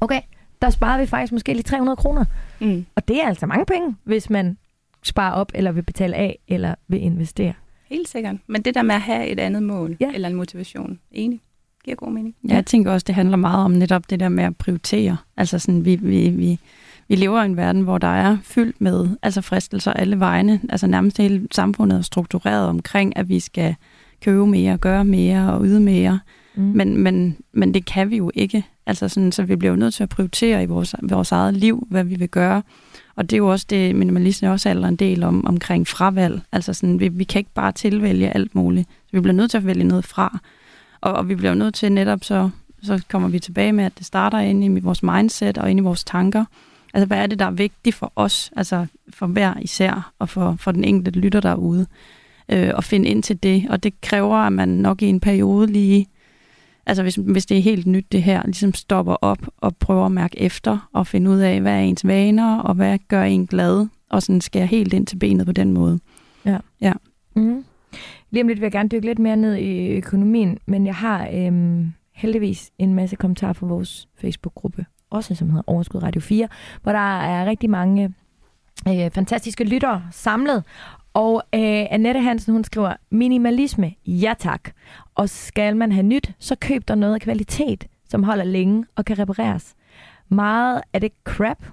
okay, der sparede vi faktisk måske lige 300 kroner. Mm. Og det er altså mange penge, hvis man spare op, eller vil betale af, eller vil investere. Helt sikkert. Men det der med at have et andet mål, Ja. eller en motivation, enig, giver god mening. Ja, jeg tænker også, det handler meget om netop det der med at prioritere. Altså sådan, vi, vi, vi, vi lever i en verden, hvor der er fyldt med altså fristelser alle vegne. Altså nærmest hele samfundet er struktureret omkring, at vi skal købe mere, gøre mere og yde mere. Mm. Men, men, men det kan vi jo ikke. Altså sådan, så vi bliver jo nødt til at prioritere i vores, vores eget liv, hvad vi vil gøre. Og det er jo også det, minimalisme også handler en del om, omkring fravalg. Altså sådan, vi, vi kan ikke bare tilvælge alt muligt. Så vi bliver nødt til at vælge noget fra. Og, og vi bliver jo nødt til netop så, så kommer vi tilbage med, at det starter inde i vores mindset og inde i vores tanker. Altså, hvad er det, der er vigtigt for os, altså for hver især, og for, for den enkelte lytter derude, øh, at finde ind til det. Og det kræver, at man nok i en periode lige, altså hvis, hvis det er helt nyt det her, ligesom stopper op og prøver at mærke efter, og finde ud af, hvad er ens vaner, og hvad gør en glad, og sådan skære helt ind til benet på den måde. Mm. Lige om lidt vil jeg gerne dykke lidt mere ned i økonomien, men jeg har øhm, heldigvis en masse kommentarer fra vores Facebook-gruppe, også som hedder Overskud Radio 4, hvor der er rigtig mange øh, fantastiske lyttere samlet. Og øh, Annette Hansen, hun skriver, minimalisme, ja tak. Og skal man have nyt, så køb der noget af kvalitet, som holder længe og kan repareres. Meget af det crap,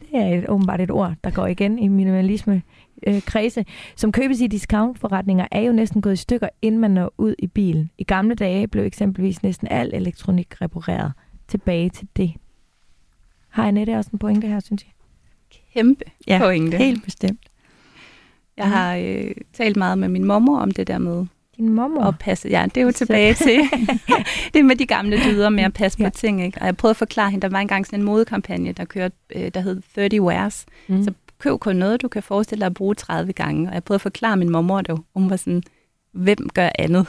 det er et, åbenbart et ord, der går igen i minimalisme øh, kredse, som købes i discountforretninger, er jo næsten gået i stykker, inden man når ud i bilen. I gamle dage blev eksempelvis næsten al elektronik repareret. Tilbage til det. Har Annette også en pointe her, synes jeg? Kæmpe Ja, pointe. helt bestemt. Jeg har øh, talt meget med min mormor om det der med Din mormor. at passe. Ja, det er jo tilbage til det med de gamle dyder med at passe Ja. på ting. Ikke? Og jeg prøvede at forklare hende, der var engang sådan en modekampagne, der kørte, øh, der hed 30 Wears. Mm. Så køb kun noget, du kan forestille dig at bruge 30 gange. Og jeg prøvede at forklare min mormor det. Hun var sådan, hvem gør andet?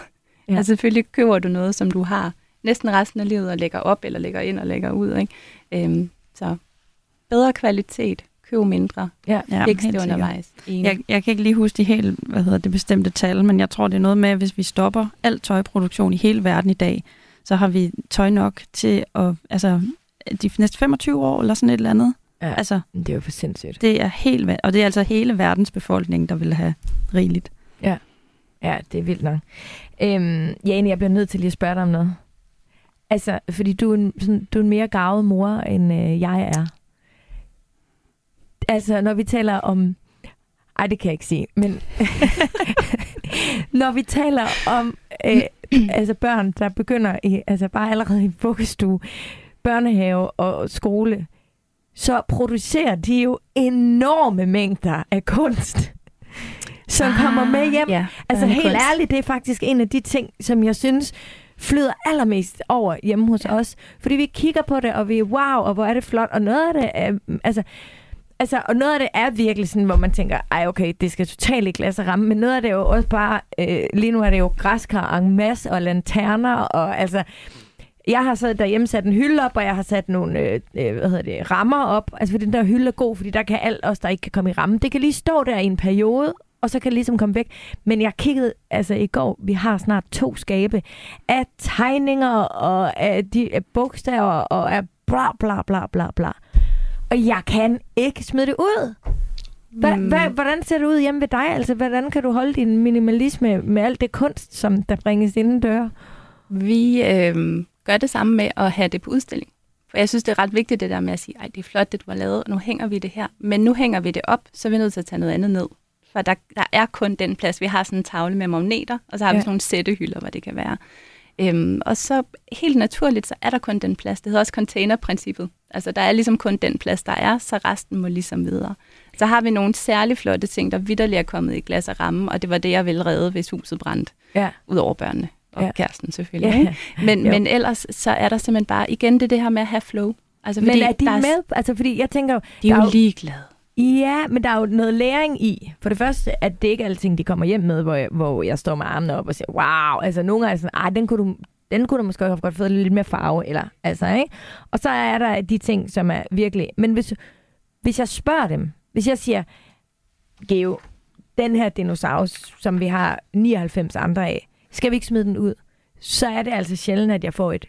Ja. Altså selvfølgelig køber du noget, som du har næsten resten af livet og lægger op, eller lægger ind og lægger ud. Ikke? Øhm, så bedre kvalitet, køb mindre, Ja. Ja, sikkert. undervejs. Enig. Jeg, jeg kan ikke lige huske de helt, hvad hedder det bestemte tal, men jeg tror, det er noget med, at hvis vi stopper al tøjproduktion i hele verden i dag, så har vi tøj nok til at, altså, de næste 25 år eller sådan et eller andet. Ja. Altså, Det er jo for sindssygt. det er helt, og det er altså hele verdens befolkning, der vil have rigeligt. Ja, det er vildt nok. Øhm, Jane, jeg bliver nødt til lige at spørge dig om noget. Altså, fordi du er en, sådan, du er en mere gavet mor, end øh, jeg er. Altså, når vi taler om... Ej, det kan jeg ikke sige, men... når vi taler om øh, altså børn, der begynder i, altså bare allerede i vuggestue, børnehave og skole, så producerer de jo enorme mængder af kunst, som kommer med hjem. Ja, Altså helt børnekunst. ærligt, det er faktisk en af de ting, som jeg synes flyder allermest over hjemme hos ja. os. Fordi vi kigger på det, og vi er wow, og hvor er det flot. Og noget af det er, altså, altså, og noget af det er virkelig sådan, hvor man tænker, ej okay, det skal totalt i lade sig ramme, men noget af det er jo også bare, øh, lige nu er det jo græskar en masse og lanterner, og altså, jeg har så derhjemme sat en hylde op, og jeg har sat nogle øh, øh, hvad hedder det, rammer op. Altså, fordi den der hylde er god, fordi der kan alt os, der ikke kan komme i rammen. Det kan lige stå der i en periode, og så kan det ligesom komme væk. Men jeg kiggede, altså i går, vi har snart to skabe af tegninger, og af, de, af bogstaver, og af bla bla bla bla bla. Og jeg kan ikke smide det ud. Hva, Mm. hva, hvordan ser det ud hjemme ved dig? Altså, hvordan kan du holde din minimalisme med alt det kunst, som der bringes inden døre? Vi øh, gør det samme med at have det på udstilling. For jeg synes, det er ret vigtigt det der med at sige, ej, det er flot, det du har lavet, og nu hænger vi det her. Men nu hænger vi det op, så er vi nødt til at tage noget andet ned. For der, der er kun den plads. Vi har sådan en tavle med magneter, og så har ja. Vi sådan nogle sættehylder, hvad det kan være. Øhm, og så helt naturligt, så er der kun den plads. Det hedder også containerprincippet. Altså, der er ligesom kun den plads, der er, så resten må ligesom videre. Så har vi nogle særlig flotte ting, der vidderligt er kommet i glas og ramme, og det var det, jeg ville redde, hvis huset brændte. Ja. Udover børnene og Ja. ja. kæresten selvfølgelig. Ikke? Men, Jo. men ellers så er der simpelthen bare, igen det, det her med at have flow. Altså, Men er de der med? Altså, fordi jeg tænker jo, De er der jo ligeglade. Ja, men der er jo noget læring i. For det første, at det ikke er alting, de kommer hjem med, hvor jeg, hvor jeg står med armene op og siger, wow, altså nogle gange er sådan, ej, den kunne du, den kunne du måske have godt fået lidt mere farve, eller, altså, ikke? Og så er der de ting, som er virkelig, men hvis, hvis jeg spørger dem, hvis jeg siger, Geo, den her dinosaurus, som vi har 99 andre af, skal vi ikke smide den ud? Så er det altså sjældent, at jeg får et,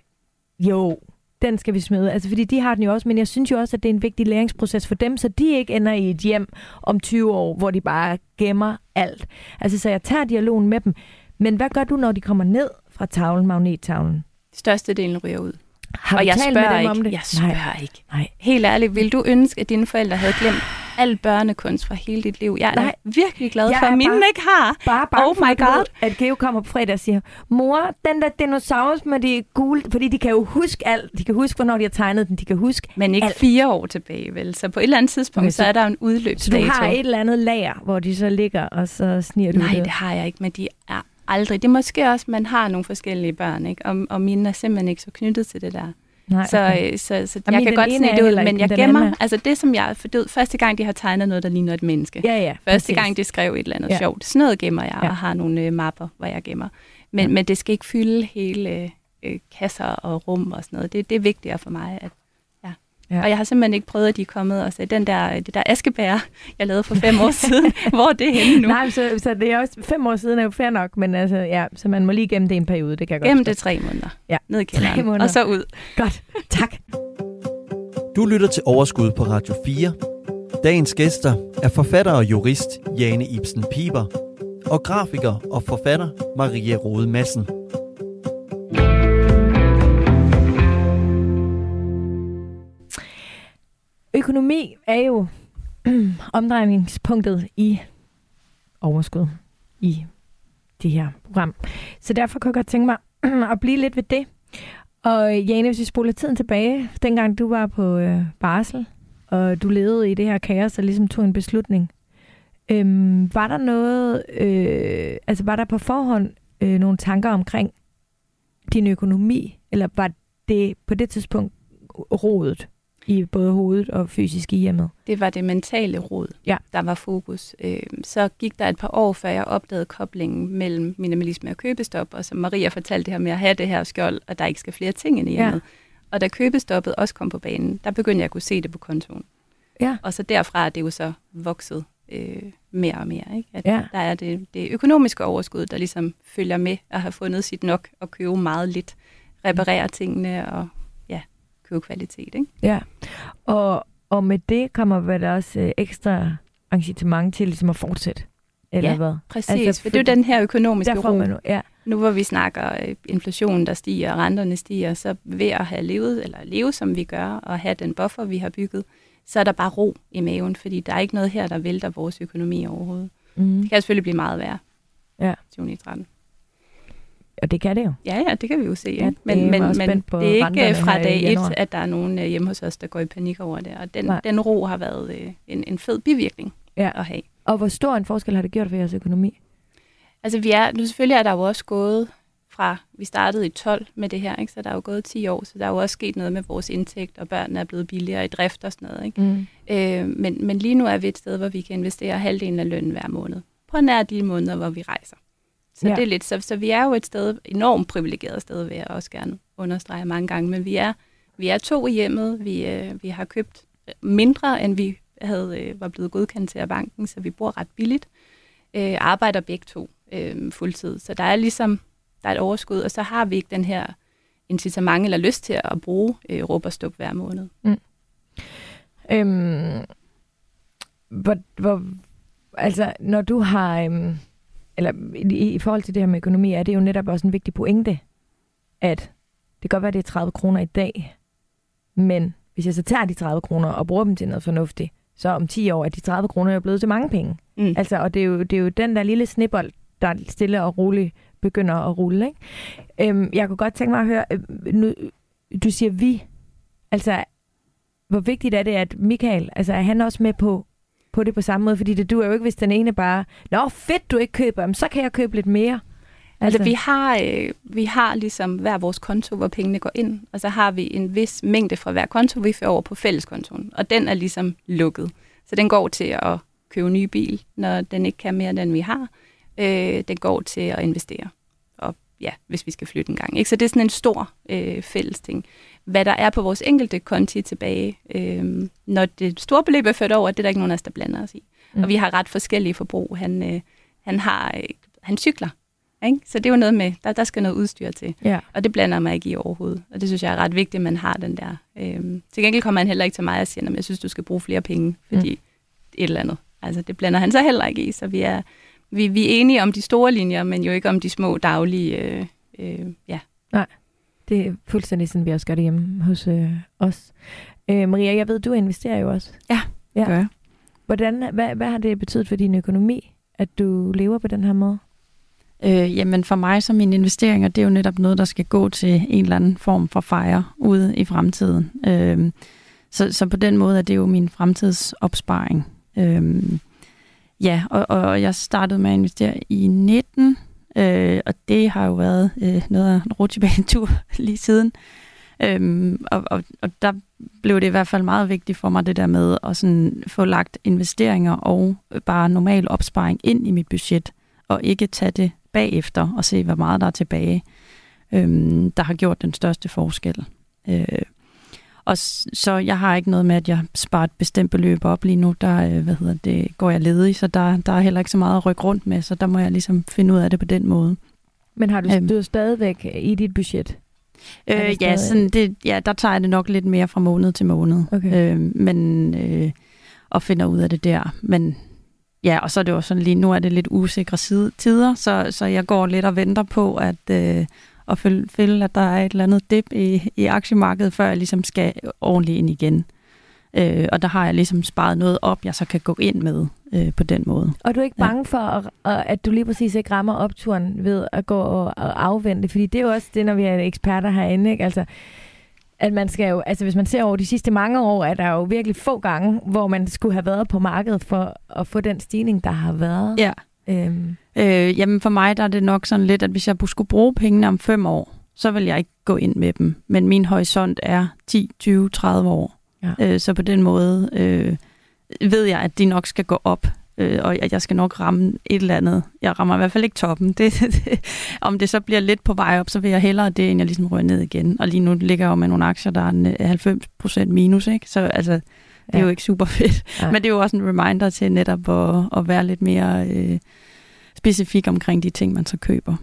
jo, den skal vi smide. Altså, fordi de har den jo også, men jeg synes jo også, at det er en vigtig læringsproces for dem, så de ikke ender i et hjem om 20 år, hvor de bare gemmer alt. Altså, så jeg tager dialogen med dem. Men hvad gør du, når de kommer ned fra tavlen, magnettavlen? Størstedelen ryger ud. Har og jeg spørger ikke. om det? Jeg spørger Nej. ikke. Nej. Helt ærligt, vil du ønske, at dine forældre havde glemt al børnekunst fra hele dit liv? Jeg er Nej. virkelig glad Jeg for, er at mine bare- ikke har. Bare bange Oh for, my ved, God. at Geo kommer på fredag og siger, mor, den der dinosaurus med de gule, fordi de kan jo huske alt. De kan huske, hvornår de har tegnet den. De kan huske. Men ikke Alt. fire år tilbage, vel? Så på et eller andet tidspunkt, Okay, så så- er der en Så udløbsdato. du har et eller andet lager, hvor de så ligger, og så sniger du Nej, det. det har jeg ikke, men de er aldrig. Det er måske også, man har nogle forskellige børn, ikke? Og, og mine er simpelthen ikke så knyttet til det der. Nej, Så, okay. øh, så, så Og jeg kan godt er det ud, men ikke, jeg gemmer, anden altså det som jeg, for det, første gang de har tegnet noget, der ligner et menneske. Ja, ja. Første præcis. gang de skrev et eller andet ja. sjovt. Sådan noget gemmer jeg, Ja. og har nogle øh, mapper, hvor jeg gemmer. Men, Ja. men det skal ikke fylde hele øh, kasser og rum og sådan noget. Det, det er vigtigere for mig, at ja. Og jeg har simpelthen ikke prøvet, at de er kommet og sagde, den der, det der askebær, jeg lavede for fem år siden, hvor er det henne nu? Nej, så, så det er også fem år siden er jo fair nok, men altså, ja, så man må lige gemme det en periode, det kan jeg godt Gennem det tre måneder. Ja. Ned i Tre kælderen. måneder. Og så ud. Godt, tak. Du lytter til Overskud på Radio 4. Dagens gæster er forfatter og jurist Jane Ibsen Piber og grafiker og forfatter Maria Rode Madsen. Økonomi er jo omdrejningspunktet i overskud i det her program. Så derfor kunne jeg godt tænke mig at blive lidt ved det. Og Jane, hvis vi spoler tiden tilbage, dengang du var på øh, barsel, og du levede i det her kaos og ligesom tog en beslutning. Øhm, var der noget, øh, altså var der på forhånd øh, nogle tanker omkring din økonomi, eller var det på det tidspunkt rodet i både hovedet og fysisk i hjemmet? Det var det mentale råd, Ja. der var fokus. Øh, Så gik der et par år, før jeg opdagede koblingen mellem minimalisme og købestop, og som Maria fortalte det her med at have det her skjold, og der ikke skal flere ting ind i Ja. hjemmet. Og da købestoppet også kom på banen, der begyndte jeg at kunne se det på kontoen. Ja. Og så derfra er det jo så vokset øh, mere og mere. Ikke? At Ja. Der er det, det økonomiske overskud, der ligesom følger med at have fundet sit nok og købe meget lidt, reparere tingene og ja, købe kvalitet. Ikke? Ja, og, og med det kommer vel også øh, ekstra incitament til ligesom at fortsætte, eller Ja, hvad? Præcis, Altså, for det er jo den her økonomiske ro. nu- ja, Nu hvor vi snakker øh, inflationen, der stiger, og renterne stiger, så ved at have levet, eller leve som vi gør, og have den buffer, vi har bygget, så er der bare ro i maven, fordi der er ikke noget her, der vælter vores økonomi overhovedet. mm. Det kan selvfølgelig blive meget værre. Ja. 2013. og det kan det jo. Ja, ja, det kan vi jo se. Ja, Ja, men men, men på det er ikke øh, fra dag et, at der er nogen øh, hjemme hos os, der går i panik over det. Og den, Nej. den ro har været øh, en, en fed bivirkning Ja. at have. Og hvor stor en forskel har det gjort for jeres økonomi? Altså vi er, nu selvfølgelig er der jo også gået fra, vi startede i 12 med det her, ikke? så der er jo gået 10 år, så der er jo også sket noget med vores indtægt, og børnene er blevet billigere i drift og sådan noget. Ikke? Mm. Øh, men, men lige nu er vi et sted, hvor vi kan investere halvdelen af lønnen hver måned, på nær de måneder, hvor vi rejser. Så Ja. det er lidt, så, så vi er jo et sted, enormt privilegeret sted, vil jeg også gerne understrege mange gange, men vi er, vi er to i hjemmet, vi, øh, vi har købt mindre, end vi havde, øh, var blevet godkendt til af banken, så vi bor ret billigt, øh, arbejder begge to øh, fuldtid, så der er ligesom, der er et overskud, og så har vi ikke den her incitament eller lyst til at bruge øh, råb og stup hver måned. Øhm, hvor, hvor, altså, når du har, øhm, eller i, i forhold til det her med økonomi, er det jo netop også en vigtig pointe, at det kan godt være, at det er 30 kroner i dag, men hvis jeg så tager de 30 kroner og bruger dem til noget fornuftigt, så om 10 år er de 30 kroner jo blevet til mange penge. Mm. Altså, og det er, jo, det er jo den der lille snibbold, der stille og roligt begynder at rulle. Ikke? Øhm, jeg kunne godt tænke mig at høre, øh, nu, du siger vi. Altså, hvor vigtigt er det, at Michael, altså er han også med på, på det på samme måde? Fordi det du er jo ikke, hvis den ene bare, Nå, fedt, du ikke køber, så kan jeg købe lidt mere. Altså, vi har, øh, vi har ligesom hver vores konto, hvor pengene går ind, og så har vi en vis mængde fra hver konto, vi får over på fælleskontoen, og den er ligesom lukket. Så den går til at købe en ny bil, når den ikke kan mere, end vi har. Øh, den går til at investere, og ja, hvis vi skal flytte en gang. Ikke? Så det er sådan en stor øh, fælles ting. Hvad der er på vores enkelte konti tilbage, øh, når det store beløb er ført over, det er der ikke nogen af os, der blander os i. Mm. Mm. Og vi har ret forskellige forbrug. Han, øh, han, har, øh, han cykler, Ikke? Så det er jo noget med, der, der skal noget udstyr til. Ja. Og det blander mig ikke i overhovedet. Og det synes jeg er ret vigtigt, at man har den der. Øhm, til gengæld kommer han heller ikke til mig og siger, at jeg synes, du skal bruge flere penge, fordi mm. et eller andet. Altså det blander han så heller ikke i. Så vi er, vi, vi er enige om de store linjer, men jo ikke om de små daglige. Øh, øh, ja. Nej, det er fuldstændig sådan, vi også gør det hjemme hos øh, os. Øh, Maria, jeg ved, du investerer jo også. Ja, Ja. gør jeg. Hvordan, hvad, hvad har det betydet for din økonomi, at du lever på den her måde? Øh, jamen for mig som mine investeringer, det er jo netop noget, der skal gå til en eller anden form for fejre ude i fremtiden. Øh, så, så på den måde er det jo min fremtidsopsparing. Øh, ja, og, og jeg startede med at investere i 19, øh, og det har jo været øh, noget af en rutsjebanetur lige siden. Øhm, og, og, og der blev det i hvert fald meget vigtigt for mig, det der med at sådan få lagt investeringer og øh, bare normal opsparing ind i mit budget, og ikke tage det bagefter og se, hvor meget der er tilbage, øhm, der har gjort den største forskel. Øh, og så jeg har ikke noget med, at jeg sparer et bestemt beløb op lige nu. Der øh, hvad hedder det, går jeg ledig, så der, der er heller ikke så meget at rykke rundt med, så der må jeg ligesom finde ud af det på den måde. Men har du, Øhm. du er stadigvæk i dit budget? Øh, ja, sådan det, ja, der tager jeg det nok lidt mere fra måned til måned. Okay. Øh, men, øh, og finder ud af det der. Men ja, og så er det jo sådan lige, nu er det lidt usikre side, tider, så, så jeg går lidt og venter på at, øh, at følge, følge, at der er et eller andet dip i, i aktiemarkedet, før jeg ligesom skal ordentligt ind igen. Øh, og der har jeg ligesom sparet noget op, jeg så kan gå ind med øh, på den måde. Og du er ikke Ja. bange for, at, at du lige præcis ikke rammer opturen ved at gå og, og afvente? Fordi det er jo også det, når vi er eksperter herinde, ikke? Altså, at man skal jo, altså hvis man ser over de sidste mange år, er der jo virkelig få gange, hvor man skulle have været på markedet for at få den stigning, der har været. Ja. Øhm, Øh, jamen for mig der er det nok sådan lidt, at hvis jeg skulle bruge pengene om fem år, så vil jeg ikke gå ind med dem. Men min horisont er 10, 20, 30 år. Ja. Øh, så på den måde øh, ved jeg, at de nok skal gå op, øh, og at jeg skal nok ramme et eller andet. Jeg rammer i hvert fald ikke toppen. Det, det, om det så bliver lidt på vej op, så vil jeg hellere det, end jeg ligesom rører ned igen. Og lige nu ligger jeg jo med nogle aktier, der er en, øh, 90% minus, ikke? Så altså, det er Ja. jo ikke super fedt. Nej. Men det er jo også en reminder til netop at, at være lidt mere øh, specifik omkring de ting, man så køber.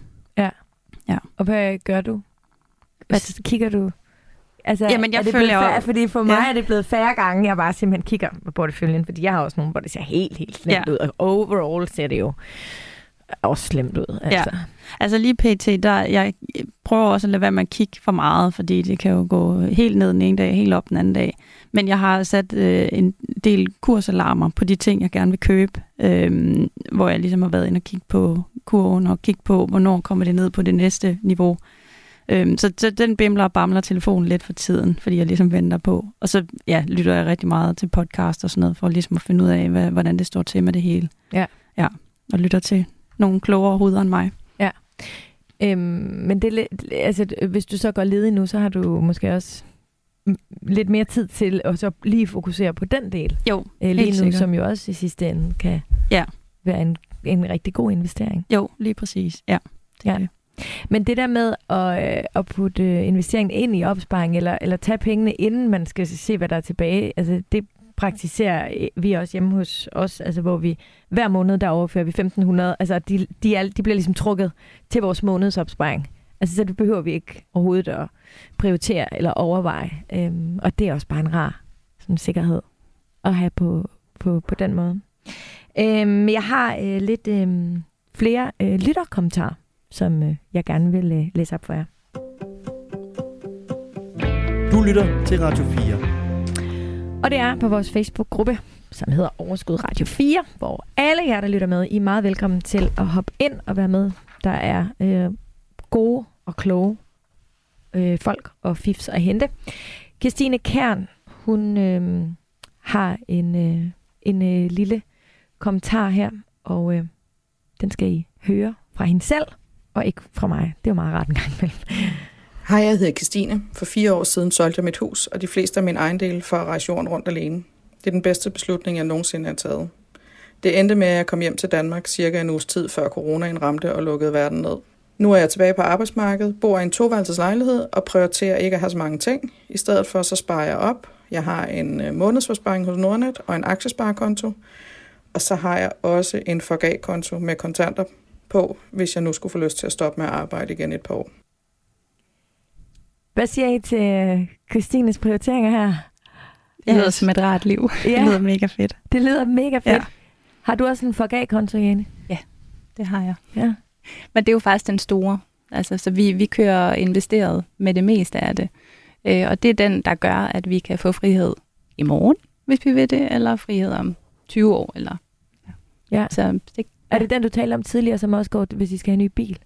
og hvad gør du? Hvad kigger du? Altså, Jamen, jeg er det følger færre, fordi for mig Ja. er det blevet færre gange, jeg bare simpelthen kigger på porteføljen, fordi jeg har også nogle, hvor det ser helt, helt slemt Ja. ud, og overall ser det jo også slemt ud. Altså. Altså lige pt, der, jeg prøver også at lade være med at kigge for meget, fordi det kan jo gå helt ned den ene dag, helt op den anden dag. Men jeg har sat øh, en del kursalarmer på de ting, jeg gerne vil købe, øh, hvor jeg ligesom har været inde og kigge på kurven og kigge på, hvornår kommer det ned på det næste niveau. Øhm, så, så den bimler og bamler telefonen lidt for tiden, fordi jeg ligesom venter på. Og så ja, lytter jeg rigtig meget til podcast og sådan noget, for ligesom at finde ud af, hvad, hvordan det står til med det hele. Ja. Ja, og lytter til nogle klogere hoveder end mig. Øhm, men det, altså, hvis du så går ledig nu, så har du måske også lidt mere tid til at så lige fokusere på den del Jo, øh, lige nu, sikkert. som jo også i sidste ende kan Ja. være en, en rigtig god investering. Jo, lige præcis. Ja. Det Ja. det. Men det der med at, øh, at putte øh, investeringen ind i opsparing, eller, eller tage pengene, inden man skal se, hvad der er tilbage, altså det praktiserer øh, vi også hjemme hos os, altså hvor vi hver måned, der overfører vi 1.500, altså de, de, er, de bliver ligesom trukket til vores månedsopsparing. Altså så det behøver vi ikke overhovedet at prioritere eller overveje. Øhm, og det er også bare en rar sådan, sikkerhed at have på, på, på den måde. Øhm, jeg har øh, lidt øh, flere øh, lytterkommentarer som øh, jeg gerne vil øh, læse op for jer. Du lytter til Radio 4. Og det er på vores Facebook-gruppe, som hedder Overskud Radio 4, hvor alle jer, der lytter med, I er meget velkommen til at hoppe ind og være med. Der er øh, gode og kloge øh, folk og fifs at hente. Kirstine Kern, hun øh, har en, øh, en øh, lille kommentar her, og øh, den skal I høre fra hende selv, og ikke fra mig. Det er jo meget rart en gang imellem. Hej, jeg hedder Christine. For fire år siden solgte jeg mit hus, og de fleste af mine ejendele for at rejse jorden rundt alene. Det er den bedste beslutning, jeg nogensinde har taget. Det endte med, at jeg kom hjem til Danmark cirka en uges tid før coronaen ramte og lukkede verden ned. Nu er jeg tilbage på arbejdsmarkedet, bor i en toværelses lejlighed og prioriterer ikke at have så mange ting. I stedet for så sparer jeg op. Jeg har en øh, månedsforsparing hos Nordnet og en aktiesparekonto. Og så har jeg også en forgagekonto med kontanter på, hvis jeg nu skulle få lyst til at stoppe med at arbejde igen et par år. Hvad siger I til øh, Christines prioriteringer her? Det lyder som et rart liv. Ja, Det lyder mega fedt. det lyder mega fedt. Ja. Har du også en forgav-konto, Jane? Det har jeg. Ja. Men det er jo faktisk den store. Altså, så vi, vi kører investeret med det meste af det. Øh, og det er den, der gør, at vi kan få frihed i morgen, hvis vi vil det, eller frihed om 20 år. Eller, Ja. Så det, Er det den, du talte om tidligere, som også går, hvis I skal have en ny bil?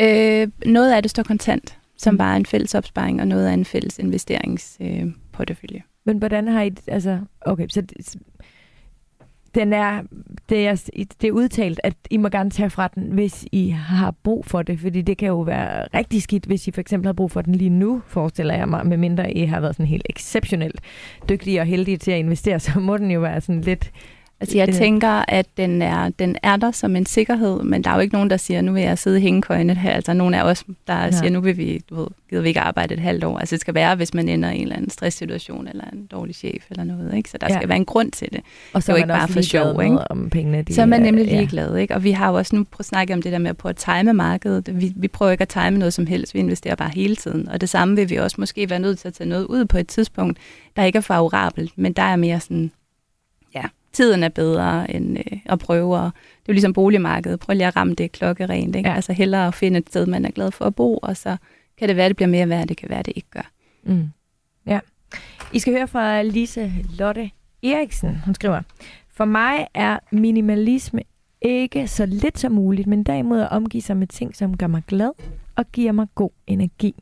øh, noget af det står kontant, som bare er en fælles opsparing, og noget af en fælles investeringsportefølje. Øh, portefølje. Men hvordan har I... Altså, okay, så den er, det, er, det er udtalt, at I må gerne tage fra den, hvis I har brug for det, fordi det kan jo være rigtig skidt, hvis I for eksempel har brug for den lige nu, forestiller jeg mig, medmindre I har været sådan helt exceptionelt dygtige og heldige til at investere, så må den jo være sådan lidt... Altså jeg tænker, at den er, den er der som en sikkerhed, men der er jo ikke nogen, der siger, nu vil jeg sidde i hængekøjene her. Altså nogen af os, der Ja. ja. siger, nu vil vi, du ved, gider vi ikke arbejde et halvt år. Altså det skal være, hvis man ender i en eller anden stresssituation, eller en dårlig chef, eller noget. Ikke? Så der Ja. ja. skal være en grund til det. Og så Det er jo ikke bare for sjov, ikke? om pengene... De, Så er man nemlig ja. ligeglad, ikke? Og vi har jo også nu snakket om det der med at prøve at time markedet. Vi, vi prøver ikke at time noget som helst, vi investerer bare hele tiden. Og det samme vil vi også måske være nødt til at tage noget ud på et tidspunkt, der ikke er favorabelt, men der er mere sådan, ja, tiden er bedre end øh, at prøve. Og det er jo ligesom boligmarkedet. Prøv lige at ramme det klokkerent, ikke? Ja. Altså hellere at finde et sted, man er glad for at bo, og så kan det være, det bliver mere værd, det kan være, det ikke gør. Mm. Ja. I skal høre fra Lise Lotte Eriksen. Hun skriver, For mig er minimalisme ikke så lidt som muligt, men derimod at omgive sig med ting, som gør mig glad og giver mig god energi.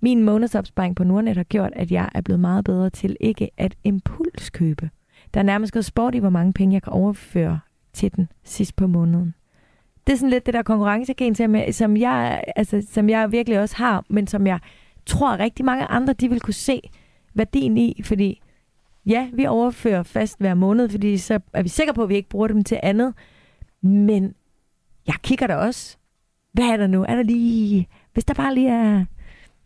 Min månedsopsparing på Nordnet har gjort, at jeg er blevet meget bedre til ikke at impulskøbe. Der er nærmest gået sport i, hvor mange penge jeg kan overføre til den sidst på måneden. Det er sådan lidt det der konkurrencegen, som jeg, som jeg, altså, som jeg virkelig også har, men som jeg tror rigtig mange andre, de vil kunne se værdien i, fordi ja, vi overfører fast hver måned, fordi så er vi sikre på, at vi ikke bruger dem til andet. Men jeg kigger da også. Hvad er der nu? Er der lige... Hvis der bare lige er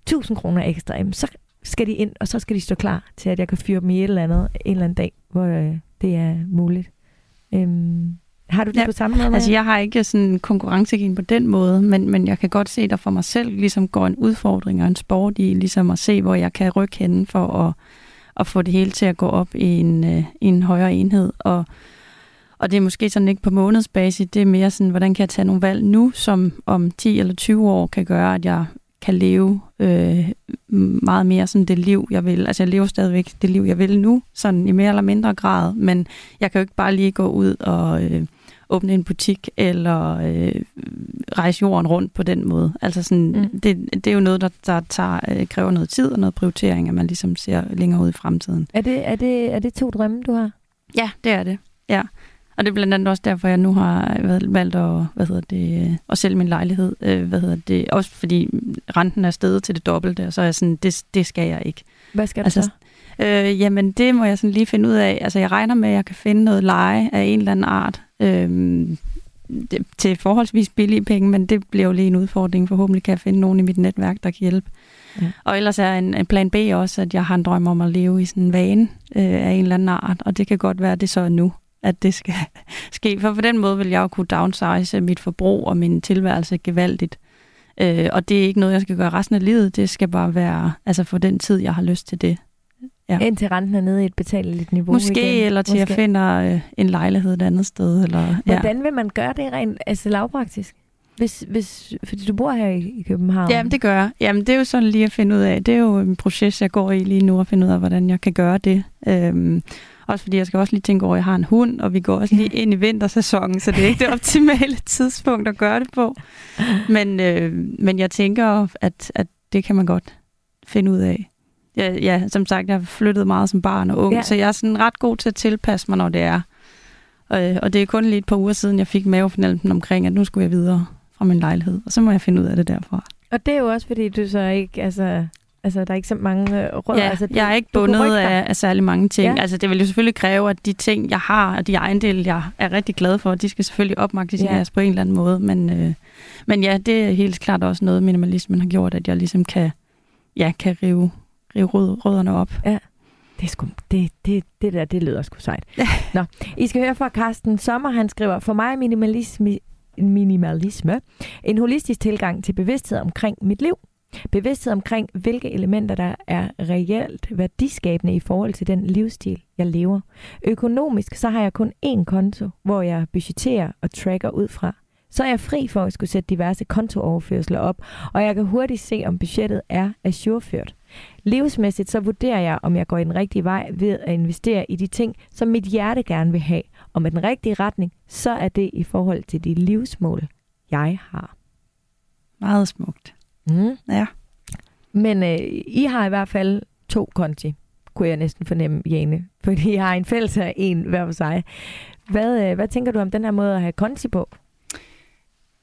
1000 kroner ekstra, så skal de ind, og så skal de stå klar til, at jeg kan fyre dem i et eller andet en eller anden dag, hvor øh, det er muligt. Øhm, har du det Ja, på samme måde? Altså, jeg har ikke sådan konkurrencegen på den måde, men, men jeg kan godt se, der for mig selv ligesom går en udfordring og en sport i, ligesom at se, hvor jeg kan rykke henne for at, at få det hele til at gå op i en, øh, i en højere enhed. Og, og det er måske sådan ikke på månedsbasis, det er mere sådan, hvordan kan jeg tage nogle valg nu, som om 10 eller 20 år kan gøre, at jeg kan leve øh, meget mere sådan det liv, jeg vil. Altså jeg lever stadigvæk det liv, jeg vil nu, sådan i mere eller mindre grad, men jeg kan jo ikke bare lige gå ud og øh, åbne en butik eller øh, rejse jorden rundt på den måde. Altså sådan, Mm. det, det er jo noget, der, der tager, øh, kræver noget tid og noget prioritering, at man ligesom ser længere ud i fremtiden. er, det, er, det, er det to drømme, du har? Ja, det er det. Ja. Og det er blandt andet også derfor, jeg nu har valgt- at, hvad hedder det, øh, at sælge min lejlighed. Øh, Hvad hedder det? Også fordi renten er steget til det dobbelte, og så er jeg sådan, det, det skal jeg ikke. Hvad skal Altså, du så? Øh, jamen, det må jeg sådan lige finde ud af. Altså, jeg regner med, at jeg kan finde noget leje af en eller anden art øh, det, til forholdsvis billige penge, men det bliver jo lige en udfordring. Forhåbentlig kan jeg finde nogen i mit netværk, der kan hjælpe. Ja. Og ellers er en, en plan B også, at jeg har en drøm om at leve i sådan en vane øh, af en eller anden art, og det kan godt være, at det så er nu, at det skal ske. For på den måde vil jeg jo kunne downsize mit forbrug og min tilværelse gevaldigt. Øh, og det er ikke noget, jeg skal gøre resten af livet. Det skal bare være altså for den tid, jeg har lyst til det. Ja. Indtil renten er nede i et betaleligt niveau Måske, igen. eller til Måske. at finde øh, en lejlighed et andet sted. Eller, ja. Hvordan vil man gøre det rent altså lavpraktisk? Hvis, hvis, fordi du bor her i, i København. Jamen, det gør jeg. Jamen, det er jo sådan lige at finde ud af. Det er jo en proces, jeg går i lige nu, at finde ud af, hvordan jeg kan gøre det. Øhm, også fordi jeg skal også lige tænke over, at jeg har en hund, og vi går også lige ind i vintersæsonen, så det er ikke det optimale tidspunkt at gøre det på. Men, øh, men jeg tænker, at, at det kan man godt finde ud af. Ja, ja, som sagt, jeg har flyttet meget som barn og ung, ja. så jeg er sådan ret god til at tilpasse mig, når det er. Og, og det er kun lige et par uger siden, jeg fik mavefornemmelsen omkring, at nu skulle jeg videre fra min lejlighed, og så må jeg finde ud af det derfra. Og det er jo også, fordi du så ikke, altså, altså der er ikke så mange øh, råd. Ja, altså, jeg er ikke bundet af, af særlig mange ting. Ja. Ja. Altså, det vil jo selvfølgelig kræve, at de ting, jeg har, og de ejendele, jeg er rigtig glad for, de skal selvfølgelig opmagasineres Ja. på en eller anden måde. Men, øh, men ja, det er helt klart også noget, minimalismen har gjort, at jeg ligesom kan, ja, kan rive, rive rød, rødderne op. Det, er sgu, det, det, det der, det lyder sgu sejt. Nå, I skal høre fra Carsten Sommer, han skriver, for mig er minimalisme, minimalisme. En holistisk tilgang til bevidsthed omkring mit liv. Bevidsthed omkring, hvilke elementer, der er reelt værdiskabende i forhold til den livsstil, jeg lever. Økonomisk, så har jeg kun én konto, hvor jeg budgeterer og tracker ud fra. Så er jeg fri for at skulle sætte diverse kontooverførsler op, og jeg kan hurtigt se, om budgettet er ajourført. Livsmæssigt så vurderer jeg, om jeg går i den rigtige vej ved at investere i de ting, som mit hjerte gerne vil have. Og med den rigtige retning, så er det i forhold til de livsmål, jeg har. Meget smukt. Mm. Ja. Men øh, I har i hvert fald to konti, kunne jeg næsten fornemme, Jane. Fordi I har en fælles og en hver for sig. Hvad, øh, hvad tænker du om den her måde at have konti på?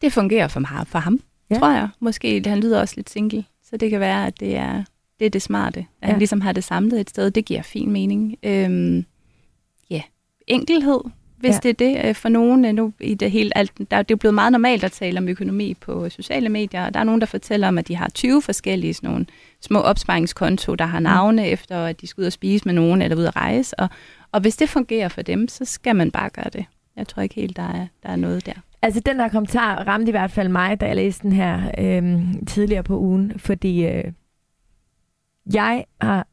Det fungerer for, mig, for ham, Ja. tror jeg. Måske, han lyder også lidt single, så det kan være, at det er det, er det smarte. At Ja. ja. han ligesom har det samlet et sted, det giver fin mening. Øhm, ja, enkelhed, hvis Ja. det er det øh, for nogen. øh, Nu i det hele, alt, der, det er jo blevet meget normalt at tale om økonomi på sociale medier, og der er nogen, der fortæller om, at de har 20 forskellige sådan nogle små opsparingskonto, der har navne efter, at de skal ud og spise med nogen, eller ud at rejse. Og, og hvis det fungerer for dem, så skal man bare gøre det. Jeg tror ikke helt, der er, der er noget der. Altså, den her kommentar ramte i hvert fald mig, da jeg læste den her øh, tidligere på ugen, fordi øh, jeg har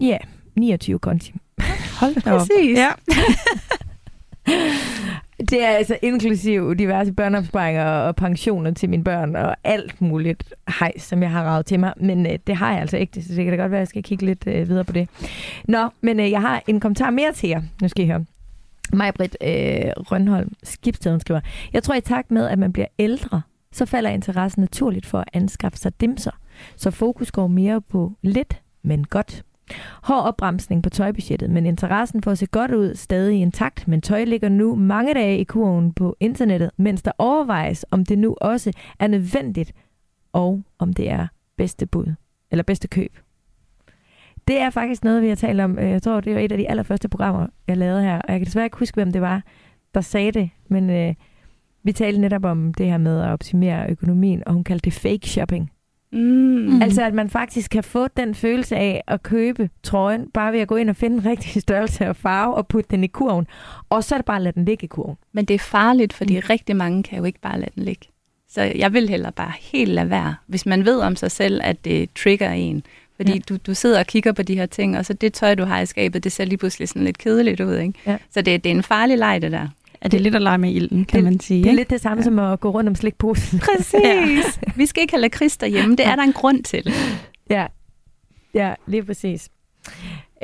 ja, 29 konti. Hold da op. Præcis. Ja. Det er altså inklusiv diverse børneopsparinger og pensioner til mine børn og alt muligt hejs, som jeg har ravet til mig. Men øh, det har jeg altså ikke, så det kan da godt være, at jeg skal kigge lidt øh, videre på det. Nå, men øh, jeg har en kommentar mere til jer. Nu skal I høre. Majbrit øh, Rønholm, skibsteden skriver, Jeg tror i takt med, at man bliver ældre, så falder interessen naturligt for at anskaffe sig dimser. Så fokus går mere på lidt, men godt. Hård opbremsning på tøjbudgettet, men interessen for at se godt ud stadig intakt, men tøj ligger nu mange dage i kurven på internettet, mens der overvejes, om det nu også er nødvendigt, og om det er bedste bud, eller bedste køb. Det er faktisk noget, vi har talt om. Jeg tror, det var et af de allerførste programmer, jeg lavede her, og jeg kan desværre ikke huske, hvem det var, der sagde det, men øh, vi talte netop om det her med at optimere økonomien, og hun kaldte det fake shopping. Mm. Mm. Altså at man faktisk kan få den følelse af at købe trøjen, bare ved at gå ind og finde en rigtig størrelse og farve og putte den i kurven. Og så er det bare at lade den ligge i kurven. Men det er farligt, fordi Mm. rigtig mange kan jo ikke bare lade den ligge. Så jeg vil heller bare helt lade være, hvis man ved om sig selv, at det trigger en. Fordi ja. du, du sidder og kigger på de her ting, og så det tøj, du har i skabet, det ser lige pludselig sådan lidt kedeligt ud. Ikke? Ja. Så det, det er en farlig leg, det der. Er det lidt at lege med ilden, kan Det- man sige. Det er ikke? lidt det samme ja. som at gå rundt om slikposen. Præcis. Vi skal ikke have lakrids derhjemme. Det er der en grund til. ja. ja, lige præcis.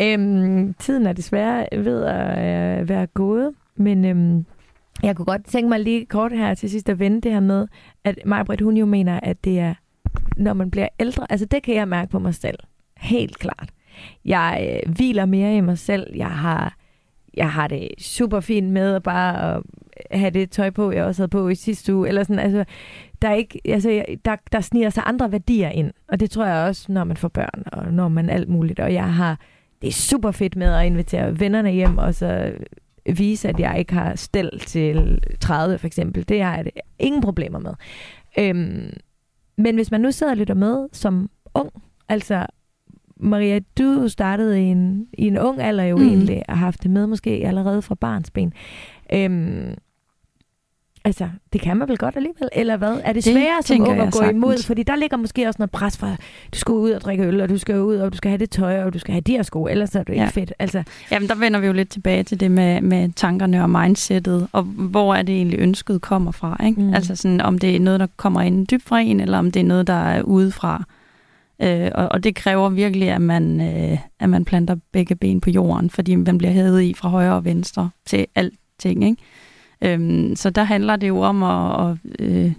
Øhm, tiden er desværre ved at øh, være gået, men øhm, jeg kunne godt tænke mig lige kort her til sidst at vende det her med, at Majbrit, hun jo mener, at det er, når man bliver ældre, altså det kan jeg mærke på mig selv, helt klart. Jeg øh, hviler mere i mig selv, jeg har, jeg har det super fint med at bare at have det tøj på, jeg også havde på i sidste uge, eller sådan, altså, der, er ikke, altså, der, der sniger sig andre værdier ind, og det tror jeg også, når man får børn, og når man alt muligt, og jeg har, det er super fedt med at invitere vennerne hjem, og så vise, at jeg ikke har stel til 30 for eksempel. Det har jeg det ingen problemer med. Øhm, men hvis man nu sidder og lytter med som ung, altså Maria, du startede i en, i en ung alder jo mm. Egentlig, og har haft det med måske allerede fra barnsben. Øhm, altså, det kan man vel godt alligevel, eller hvad? Er det Det sværere som ung at gå sagtens. imod? Fordi der ligger måske også noget pres for, du skal ud og drikke øl, og du skal ud, og du skal have det tøj, og du skal have de her sko, ellers er ikke Ja. fedt. Altså, Jamen, der vender vi jo lidt tilbage til det med, med tankerne og mindsetet, og hvor er det egentlig ønsket kommer fra. Ikke? Mm. Altså sådan, om det er noget, der kommer ind dybt fra en, eller om det er noget, der er udefra. Øh, og, og det kræver virkelig, at man, øh, at man planter begge ben på jorden, fordi man bliver hævet i fra højre og venstre til alting. Ikke? Øhm, så der handler det jo om at, at øh,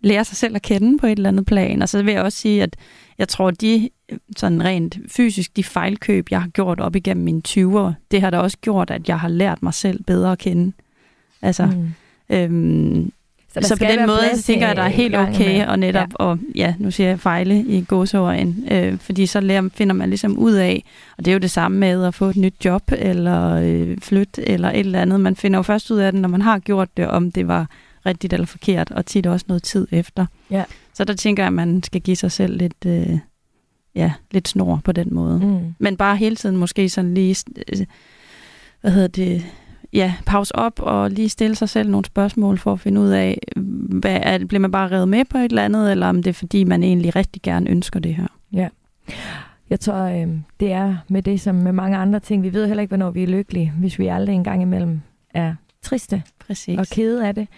lære sig selv at kende på et eller andet plan. Og så vil jeg også sige, at jeg tror, de sådan rent fysisk, de fejlkøb, jeg har gjort op igennem mine 20'er, det har da også gjort, at jeg har lært mig selv bedre at kende. Altså, mm. øhm, så, så på den måde, plads så tænker jeg, at der er til helt okay, og netop, ja. og ja, nu siger jeg fejle i gåsøjen, øh, fordi så lærer, finder man ligesom ud af, og det er jo det samme med at få et nyt job, eller øh, flytte, eller et eller andet. Man finder jo først ud af det, når man har gjort det, om det var rigtigt eller forkert, og tit også noget tid efter. Ja. Så der tænker jeg, at man skal give sig selv lidt, øh, ja, lidt snor på den måde. Mm. Men bare hele tiden måske sådan lige, øh, hvad hedder det, ja, pause op og lige stille sig selv nogle spørgsmål for at finde ud af, hvad er det, bliver man bare revet med på et eller andet, eller om det er fordi, man egentlig rigtig gerne ønsker det her. Ja. Jeg tror, øh, det er med det som med mange andre ting. Vi ved heller ikke, hvornår vi er lykkelige, hvis vi aldrig engang imellem er triste Præcis. og kede af det.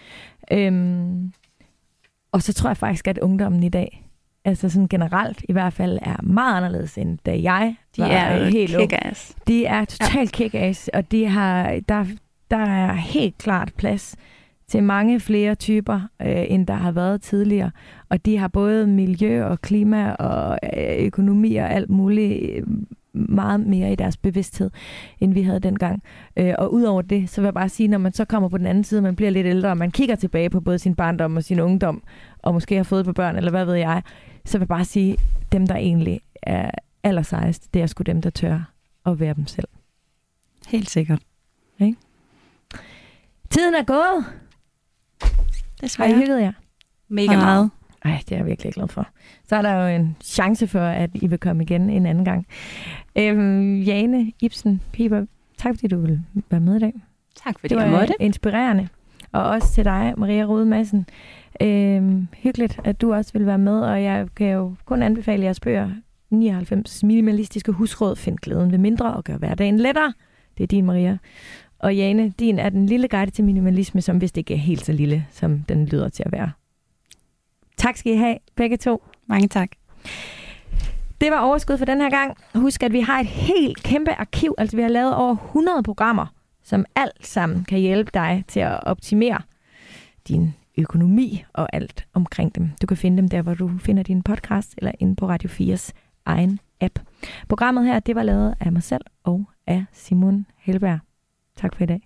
Øhm, og så tror jeg faktisk, at ungdommen i dag, altså sådan generelt i hvert fald, er meget anderledes end da jeg De var er helt ung. De er totalt ja. kick-ass, og de har, der, der er helt klart plads til mange flere typer, øh, end der har været tidligere. Og de har både miljø og klima og øh, økonomi og alt muligt øh, meget mere i deres bevidsthed, end vi havde dengang. Øh, og udover det, så vil jeg bare sige, når man så kommer på den anden side, man bliver lidt ældre, og man kigger tilbage på både sin barndom og sin ungdom, og måske har fået på børn, eller hvad ved jeg, så vil jeg bare sige, dem der egentlig er allersejst, det er sgu dem, der tør at være dem selv. Helt sikkert. Tiden er gået. Har I hygget jer? Mega meget. Ej, det er jeg virkelig glad for. Så er der jo en chance for, at I vil komme igen en anden gang. Øhm, Jane, Ibsen, Piber, tak fordi du ville være med i dag. Tak fordi Det jeg var måtte. inspirerende. Og også til dig, Maria Rode Madsen. Øhm, hyggeligt, at du også vil være med, og jeg kan jo kun anbefale jeres bøger. 99 minimalistiske husråd. Find glæden ved mindre og gør hverdagen lettere. Det er din, Maria. Og Jane, din er den lille guide til minimalisme, som vist ikke er helt så lille, som den lyder til at være. Tak skal I have, begge to. Mange tak. Det var overskud for den her gang. Husk, at vi har et helt kæmpe arkiv. Altså, vi har lavet over 100 programmer, som alt sammen kan hjælpe dig til at optimere din økonomi og alt omkring dem. Du kan finde dem der, hvor du finder din podcast, eller inde på Radio 4's egen app. Programmet her, det var lavet af mig selv og af Simon Helberg. Tak for i dag.